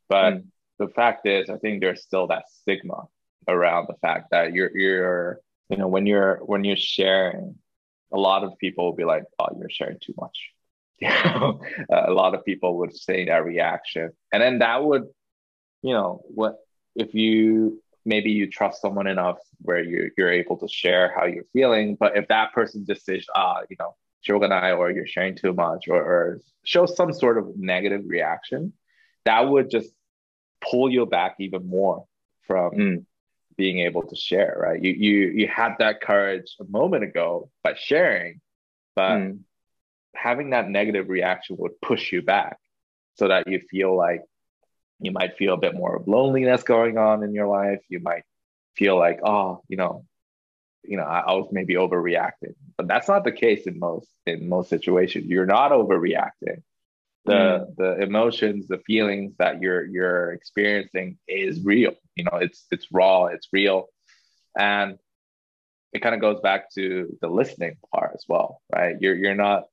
But mm. the fact is, I think there's still that stigma around the fact that you're you're you know when you're when you're sharing, a lot of people will be like, "Oh, you're sharing too much." a lot of people would say that reaction, and then that would, you know, what if you maybe you trust someone enough where you're, you're able to share how you're feeling but if that person just says ah you know shoganai or you're sharing too much or, or show some sort of negative reaction that would just pull you back even more from mm. Being able to share right? You you you had that courage a moment ago by sharing but mm. having that negative reaction would push you back so that you feel like you might feel a bit more of loneliness going on in your life. You might feel like oh you know you know I, I, was maybe overreacting. But that's not the case in most in most situations. You're not overreacting the mm. the emotions the feelings that you're you're experiencing is real you know it's it's raw it's real and it kind of goes back to the listening part as well right you're you're not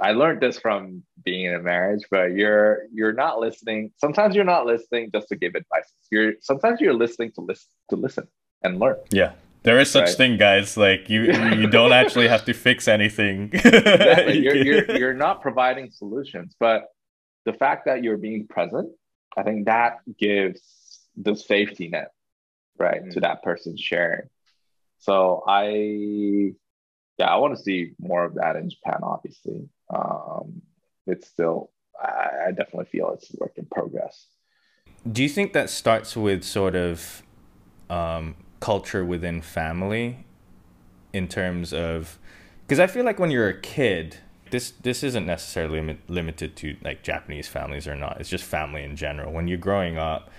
I learned this from being in a marriage, but you're you're not listening. Sometimes you're not listening just to give advice. You're sometimes you're listening to listen to listen and learn. Yeah. There is such right? thing, guys. Like you, you don't actually have to fix anything. exactly. You're, you're, you're not providing solutions, but the fact that you're being present, I think that gives the safety net, right, mm-hmm. to that person sharing. So I yeah, I want to see more of that in Japan. Obviously, um, it's still I, I definitely feel it's a work in progress. Do you think that starts with sort of um, culture within family, in terms of because I feel like when you're a kid, this this isn't necessarily lim- limited to like Japanese families or not. It's just family in general. When you're growing up,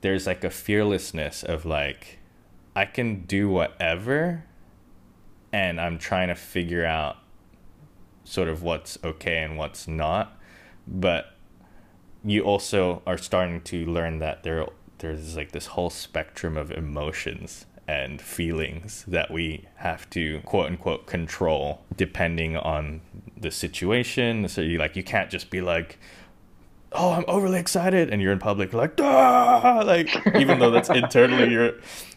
there's like a fearlessness of like I can do whatever and I'm trying to figure out sort of what's okay and what's not. But you also are starting to learn that there there's like this whole spectrum of emotions and feelings that we have to quote unquote control depending on the situation. So you like you can't just be like, oh, I'm overly excited, and you're in public like, ah, like even though that's internally you're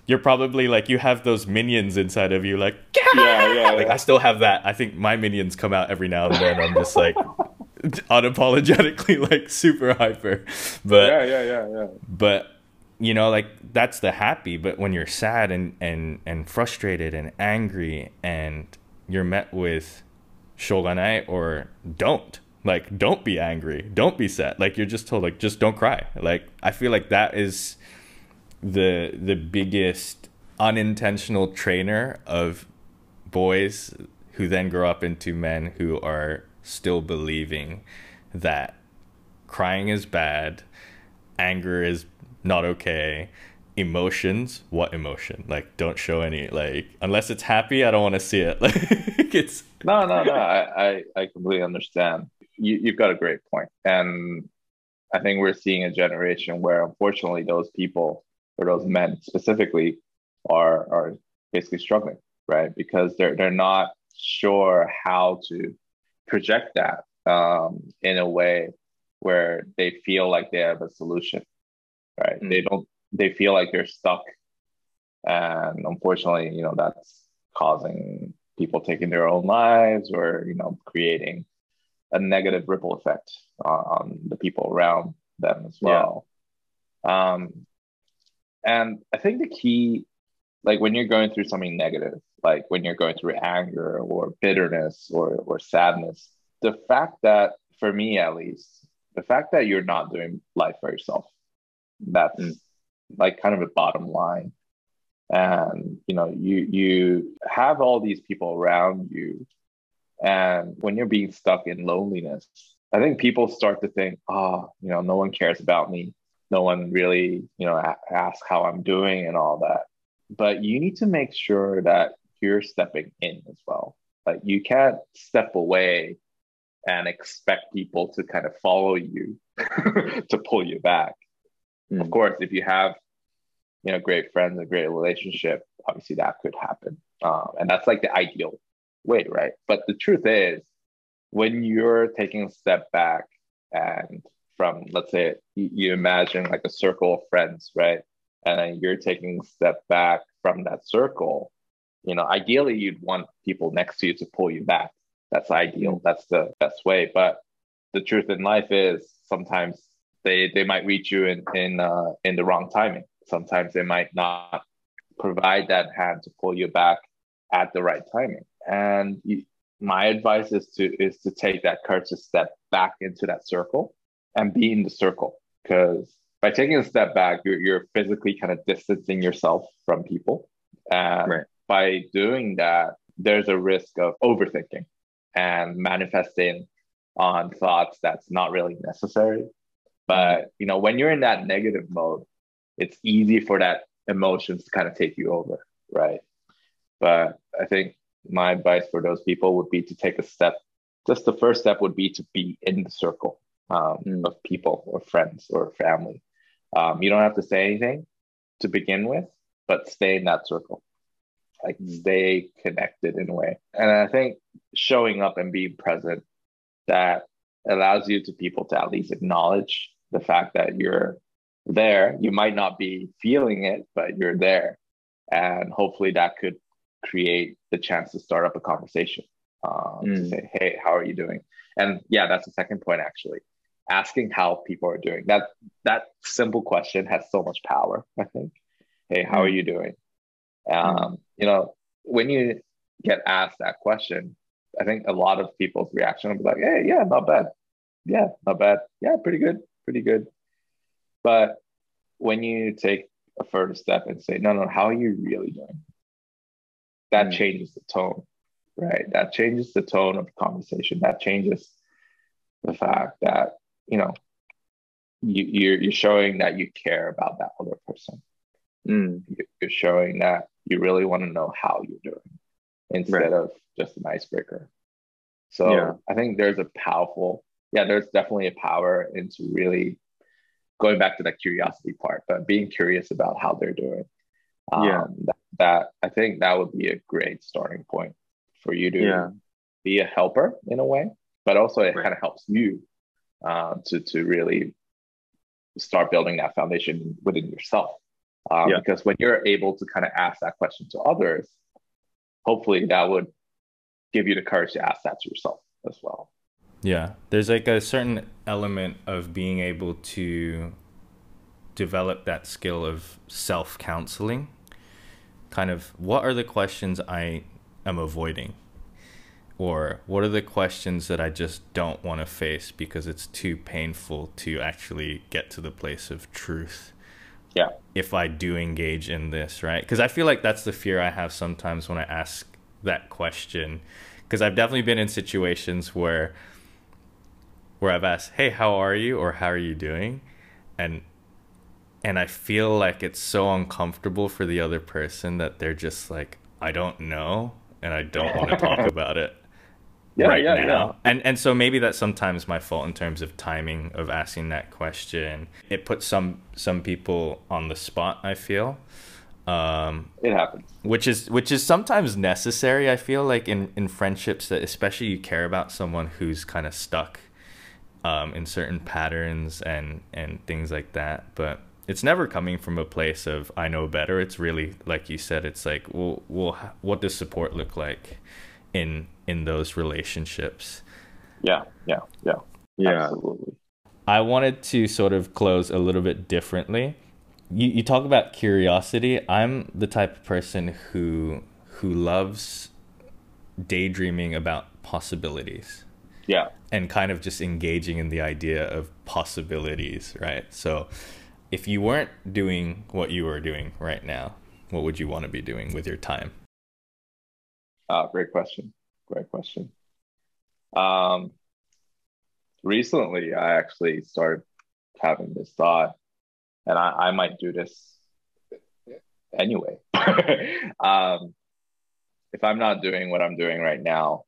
you're probably like you have those minions inside of you, like yeah, yeah, like I still have that. I think my minions come out every now and then. I'm just like unapologetically like super hyper, but yeah, yeah, yeah, yeah. But you know, like that's the happy. But when you're sad and and and frustrated and angry, and you're met with shoganai or don't like don't be angry don't be sad like you're just told like just don't cry like i feel like that is the the biggest unintentional trainer of boys who then grow up into men who are still believing that crying is bad, anger is not okay, emotions, what emotion? Like don't show any like unless it's happy, I don't want to see it. Like it's No, no, no. I, I, I completely understand. You you've got a great. And I think we're seeing a generation where unfortunately those people or those men specifically are are basically struggling, right? Because they're they're not sure how to project that um, in a way where they feel like they have a solution, right? Mm. They don't. They feel like they're stuck, and unfortunately, you know that's causing people taking their own lives or you know creating a negative ripple effect on the people around them as well. Yeah. Um, and I think the key, like when you're going through something negative, like when you're going through anger or bitterness or, or sadness, the fact that, for me at least, the fact that you're not doing life for yourself, that's mm. like kind of a bottom line. And you know, you you have all these people around you, and when you're being stuck in loneliness, I think people start to think, oh, you know, no one cares about me no one really you know asks how i'm doing and all that but you need to make sure that you're stepping in as well like you can't step away and expect people to kind of follow you to pull you back Mm. Of course, if you have, you know, great friends, a great relationship, obviously that could happen. Um, and that's like the ideal way, right? But the truth is, when you're taking a step back and from, let's say, you imagine like a circle of friends, right? And then you're taking a step back from that circle, you know, ideally you'd want people next to you to pull you back. That's ideal. Mm. That's the best way. But the truth in life is sometimes they they might reach you in in uh, in the wrong timing. Sometimes they might not provide that hand to pull you back at the right timing. And you, my advice is to is to take that courage to step back into that circle and be in the circle because by taking a step back, you're you're physically kind of distancing yourself from people. And right. by doing that, there's a risk of overthinking and manifesting on thoughts that's not really necessary. But you know, when you're in that negative mode, it's easy for that emotions to kind of take you over, right? But I think my advice for those people would be to take a step. Just the first step would be to be in the circle um, mm. of people or friends or family. Um, you don't have to say anything to begin with, but stay in that circle. Like mm. stay connected in a way. And I think showing up and being present that allows you to people to at least acknowledge the fact that you're there. You might not be feeling it, but you're there. And hopefully that could create the chance to start up a conversation um, mm. to say, hey, how are you doing? And yeah, that's the second point actually. Asking how people are doing. That that simple question has so much power, I think. Hey, how mm. are you doing? Um, mm. You know, when you get asked that question, I think a lot of people's reaction will be like, hey, yeah, not bad. Yeah, not bad. Yeah, pretty good. Pretty good. But when you take a further step and say, no, no, how are you really doing? That mm. changes the tone, right? That changes the tone of the conversation. That changes the fact that, you know, you, you're, you're showing that you care about that other person. Mm. You're showing that you really want to know how you're doing instead right. of just an icebreaker. So yeah. I think there's a powerful, yeah, there's definitely a power into really going back to that curiosity part, but being curious about how they're doing. Um, yeah. That, that, I think that would be a great starting point for you to yeah. be a helper in a way, but also it right. kind of helps you uh, to to really start building that foundation within yourself. Um, yeah. Because when you're able to kind of ask that question to others, hopefully that would give you the courage to ask that to yourself as well. Yeah, there's like a certain element of being able to develop that skill of self counseling. Kind of, what are the questions I am avoiding? Or what are the questions that I just don't want to face because it's too painful to actually get to the place of truth? Yeah. If I do engage in this, right? Because I feel like that's the fear I have sometimes when I ask that question. Because I've definitely been in situations where where I've asked, "Hey, how are you?" or "How are you doing?" and and I feel like it's so uncomfortable for the other person that they're just like, "I don't know," and I don't want to talk about it. Yeah, right yeah, now. yeah. And and so maybe that's sometimes my fault in terms of timing of asking that question. It puts some some people on the spot, I feel. Um, it happens. Which is which is sometimes necessary, I feel like in in friendships that especially you care about someone who's kind of stuck um, in certain patterns and and things like that. But it's never coming from a place of I know better. It's really like you said. It's like, well, well, what does support look like in in those relationships? Yeah, yeah, yeah, yeah. Absolutely. I wanted to sort of close a little bit differently. You you talk about curiosity. I'm the type of person who who loves daydreaming about possibilities. Yeah. And kind of just engaging in the idea of possibilities, right? So if you weren't doing what you are doing right now, what would you want to be doing with your time? Uh, great question. Great question. Um, recently, I actually started having this thought, and I, I might do this anyway. um, if I'm not doing what I'm doing right now,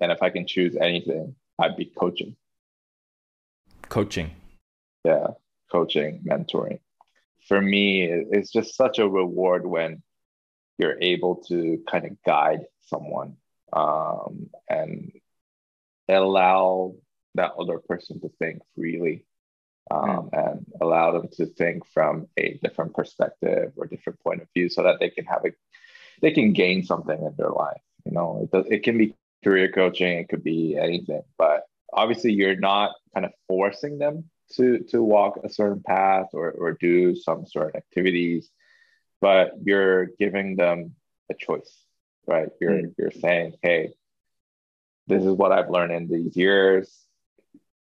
and if I can choose anything, I'd be coaching. Coaching. Yeah. coaching, mentoring. For me, it's just such a reward when you're able to kind of guide someone um, and allow that other person to think freely um, mm. and allow them to think from a different perspective or different point of view so that they can have a they can gain something in their life you know it, does, it can be career coaching it could be anything but obviously you're not kind of forcing them to to walk a certain path or, or do some sort of activities but you're giving them a choice right? You're mm. you're saying hey this is what i've learned in these years.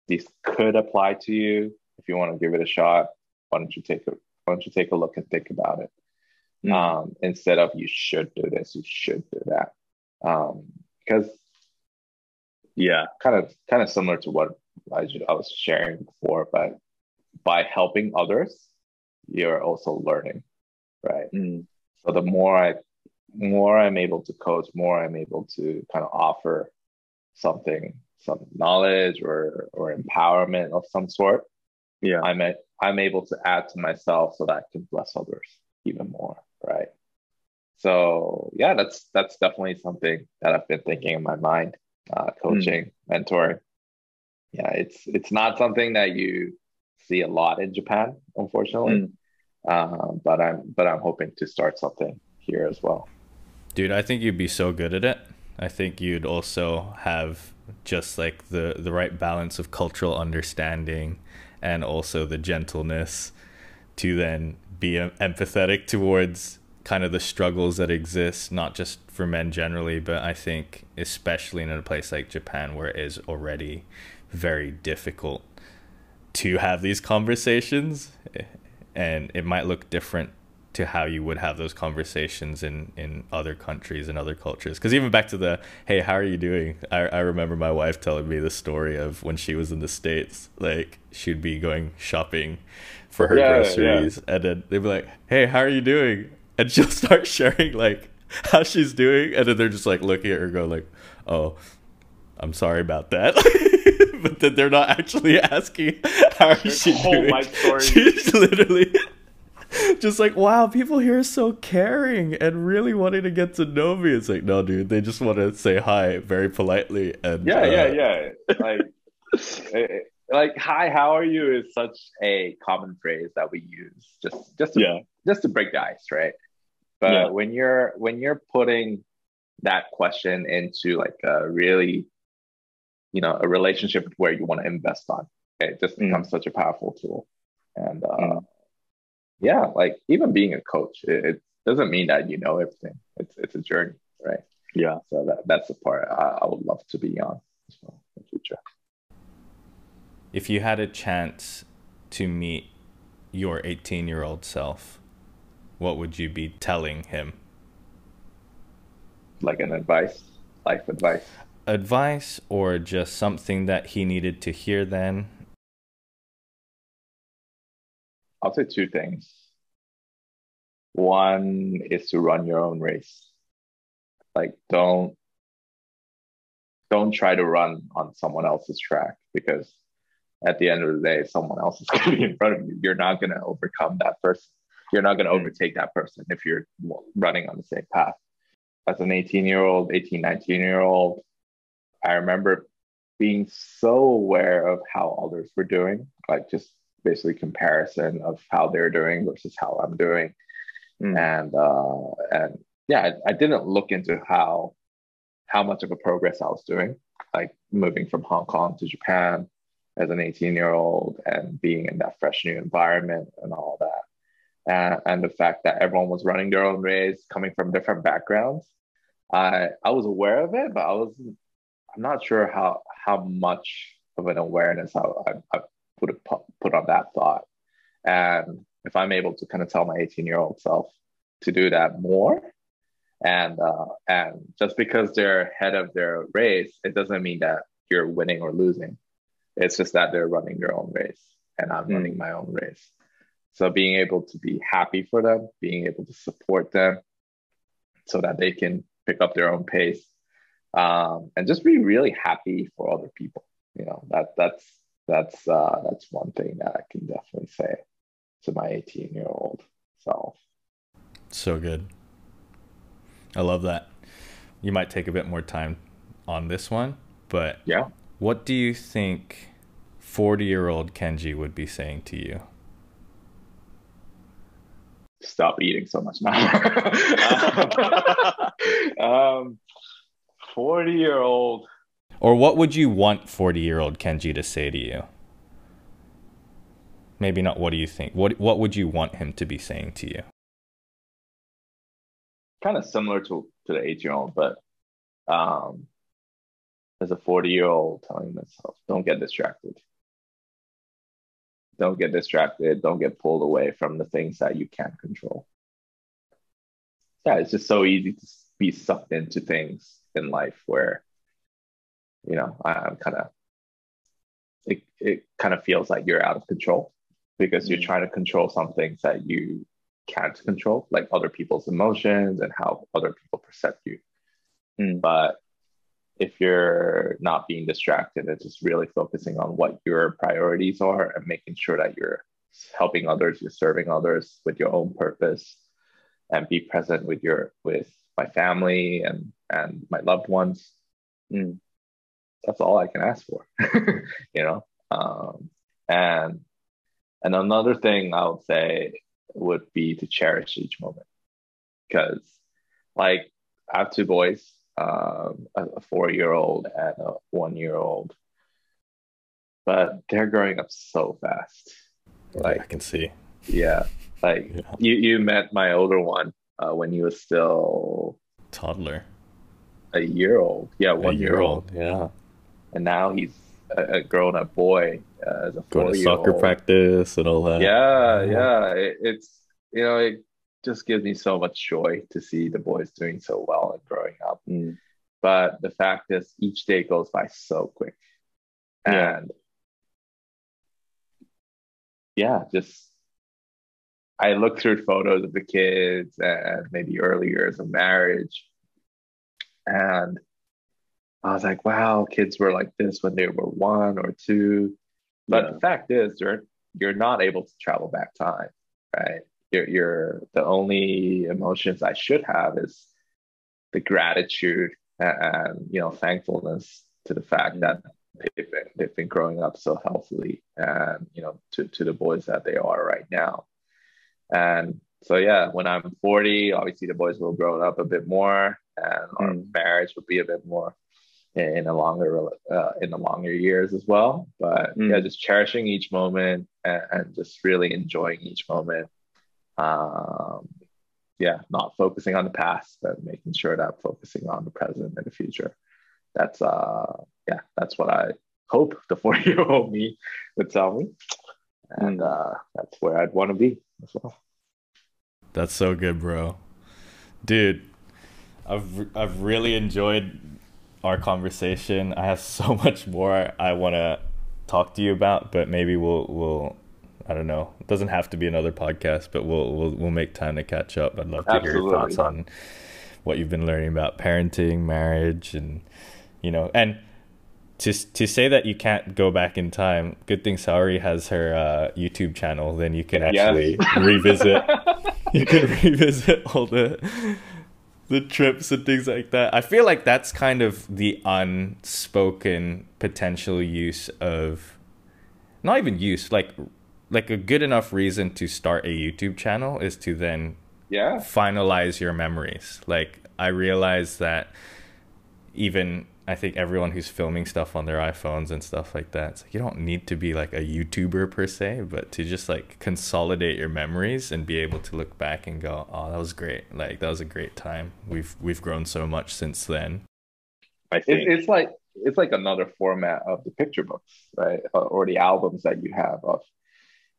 These could apply to you. If you want to give it a shot why don't you take a why don't you take a look and think about it? Mm. um, instead of you should do this. You should do that. Um, because yeah. Kind of kind of similar to what I, I was sharing before but by helping others you're also learning right? Mm. so the more i more i'm able to coach more i'm able to kind of offer something some knowledge or or empowerment of some sort yeah. I'm a, i'm able to add to myself so that i can bless others even more right? So yeah that's that's definitely something that i've been thinking in my mind uh, coaching mm. mentoring yeah it's it's not something that you see a lot in japan unfortunately mm. uh, but i'm but i'm hoping to start something here as well dude i think you'd be so good at it i think you'd also have just like the the right balance of cultural understanding and also the gentleness to then be empathetic towards kind of the struggles that exist not just for men generally but i think especially in a place like japan where it is already very difficult to have these conversations and it might look different to how you would have those conversations in in other countries and other cultures. Because even back to the hey how are you doing? I, I remember my wife telling me the story of when she was in the states like she'd be going shopping for her yeah, groceries yeah. and then they'd be like hey how are you doing? And she'll start sharing like how she's doing and then they're just like looking at her go like oh i'm sorry about that. But then they're not actually asking how is she doing? she's literally just like wow people here are so caring and really wanting to get to know me. It's like no dude they just want to say hi very politely and yeah uh, yeah yeah. Like eh, eh, like hi how are you is such a common phrase that we use just just to, yeah. just to break the ice right but yeah. when you're when you're putting that question into like a really you know a relationship where you want to invest on it just mm. becomes such a powerful tool and uh, mm yeah, like even being a coach, it, it, doesn't mean that you know everything. It's it's a journey, right? Yeah. So that that's the part I, I would love to be on as well in the future. If you had a chance to meet your 18 year old self, what would you be telling him? Like an advice, life advice. Advice or just something that he needed to hear then I'll say two things. One is to run your own race. Like don't don't try to run on someone else's track because at the end of the day, someone else is going to be in front of you. You're not going to overcome that person. You're not going to overtake that person if you're running on the same path. As an 18 year old, 18, 19 year old, I remember being so aware of how others were doing, like just basically comparison of how they're doing versus how I'm doing. Mm. And uh, and yeah, I, I, didn't look into how how much of a progress I was doing, like moving from Hong Kong to Japan as an 18 year old and being in that fresh new environment and all that. And, and the fact that everyone was running their own race, coming from different backgrounds. I I was aware of it, but I was I'm not sure how how much of an awareness I, I, I put a, put on that thought. And if I'm able to kind of tell my 18 year old self to do that more, and uh, and just because they're ahead of their race, it doesn't mean that you're winning or losing. It's just that they're running their own race, and I'm mm. running my own race. So being able to be happy for them, being able to support them, so that they can pick up their own pace, um, and just be really happy for other people. You know that that's that's uh, that's one thing that I can definitely say to my 18 year old self. So good. I love that. You might take a bit more time on this one, but yeah. What do you think 40 year old Kenji would be saying to you? Stop eating so much now. um, 40 year old. Or what would you want 40 year old Kenji to say to you? Maybe not what do you think? What what would you want him to be saying to you? Kind of similar to, to the eight year old, but um, as a 40 year old telling myself, don't get distracted. Don't get distracted. Don't get pulled away from the things that you can't control. Yeah, it's just so easy to be sucked into things in life where, you know, I'm kind of, it, it kind of feels like you're out of control because you're mm. trying to control some things that you can't control, like other people's emotions and how other people perceive you. Mm. But if you're not being distracted and just really focusing on what your priorities are and making sure that you're helping others, you're serving others with your own purpose and be present with your with my family and and my loved ones. Mm. That's all I can ask for, you know. Um, and and another thing I would say would be to cherish each moment because, like, I have two boys, um, a four year old and a one year old, but they're growing up so fast. Like, I can see. Yeah. Like, yeah. you, you met my older one uh, when he was still toddler, a year old. Yeah, one year, year old. Yeah. And now he's a, a grown up boy uh, as a going to soccer practice and all that. Yeah, yeah. It, it's you know it just gives me so much joy to see the boys doing so well and growing up. Mm. But the fact is, each day goes by so quick, yeah. and yeah, just I look through photos of the kids and maybe early years of marriage, and I was like, wow, kids were like this when they were one or two. But yeah. the fact is, you're you're not able to travel back time, right? You're, you're the only emotions I should have is the gratitude and, you know thankfulness to the fact that they've been, they've been growing up so healthily and you know to, to the boys that they are right now and so yeah when i'm 40 obviously the boys will grow up a bit more and our mm. marriage will be a bit more in a longer uh, in the longer years as well. But mm. yeah, just cherishing each moment and, and, just really enjoying each moment. Um, yeah, not focusing on the past, but making sure that I'm focusing on the present and the future. That's uh, yeah, that's what I hope the 40 year old me would tell me, and mm. uh, that's where I'd want to be as well. That's so good, bro, dude. I've I've really enjoyed our conversation. I have so much more I want to talk to you about, but maybe we'll we'll I don't know. It doesn't have to be another podcast, but we'll we'll we'll make time to catch up. I'd love to Absolutely. hear your thoughts on what you've been learning about parenting, marriage, and you know, and to to say that you can't go back in time. Good thing Saori has her uh, YouTube channel. Then you can actually yes. revisit. you can revisit all the the trips and things like that. I feel like that's kind of the unspoken potential use of not even use, like like a good enough reason to start a YouTube channel is to then yeah finalize your memories. Like I realize that even I think everyone who's filming stuff on their iPhones and stuff like that, it's like you don't need to be like a YouTuber per se, but to just like consolidate your memories and be able to look back and go, "Oh, that was great! Like that was a great time. We've we've grown so much since then." I think it's like it's like another format of the picture books, right? Or the albums that you have of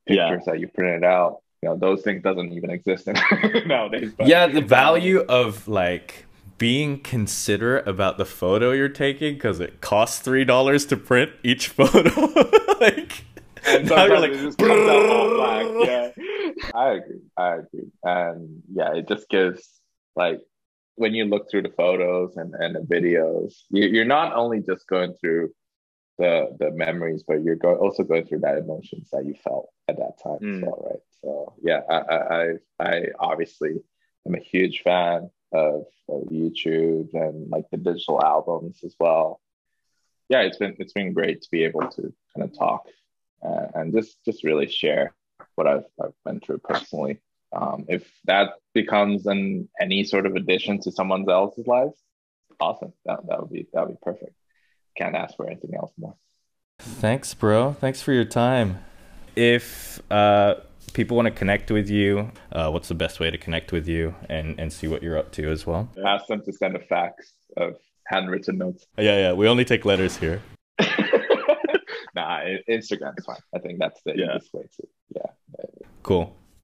pictures yeah. that you printed out. You know, those things doesn't even exist nowadays. But, yeah, the value of like being considerate about the photo you're taking because it costs three dollars to print each photo. like and now you're like, it just comes out. Yeah, I agree. I agree. And yeah, it just gives like when you look through the photos and, and the videos, you, you're not only just going through the the memories, but you're go- also going through that emotions that you felt at that time Mm. as well, right? So yeah, I I I, I obviously am a huge fan of, of YouTube and like the digital albums as well. Yeah, it's been it's been great to be able to kind of talk uh, and just just really share what I've I've been through personally. Um, if that becomes an any sort of addition to someone else's lives, awesome. That that would be that would be perfect. Can't ask for anything else more. Thanks, bro. Thanks for your time. If uh, people want to connect with you, uh, what's the best way to connect with you and, and see what you're up to as well? Ask them to send a fax of handwritten notes. Yeah, yeah. We only take letters here. nah, Instagram is fine. I think that's the Yeah. easiest way to. Yeah. Cool.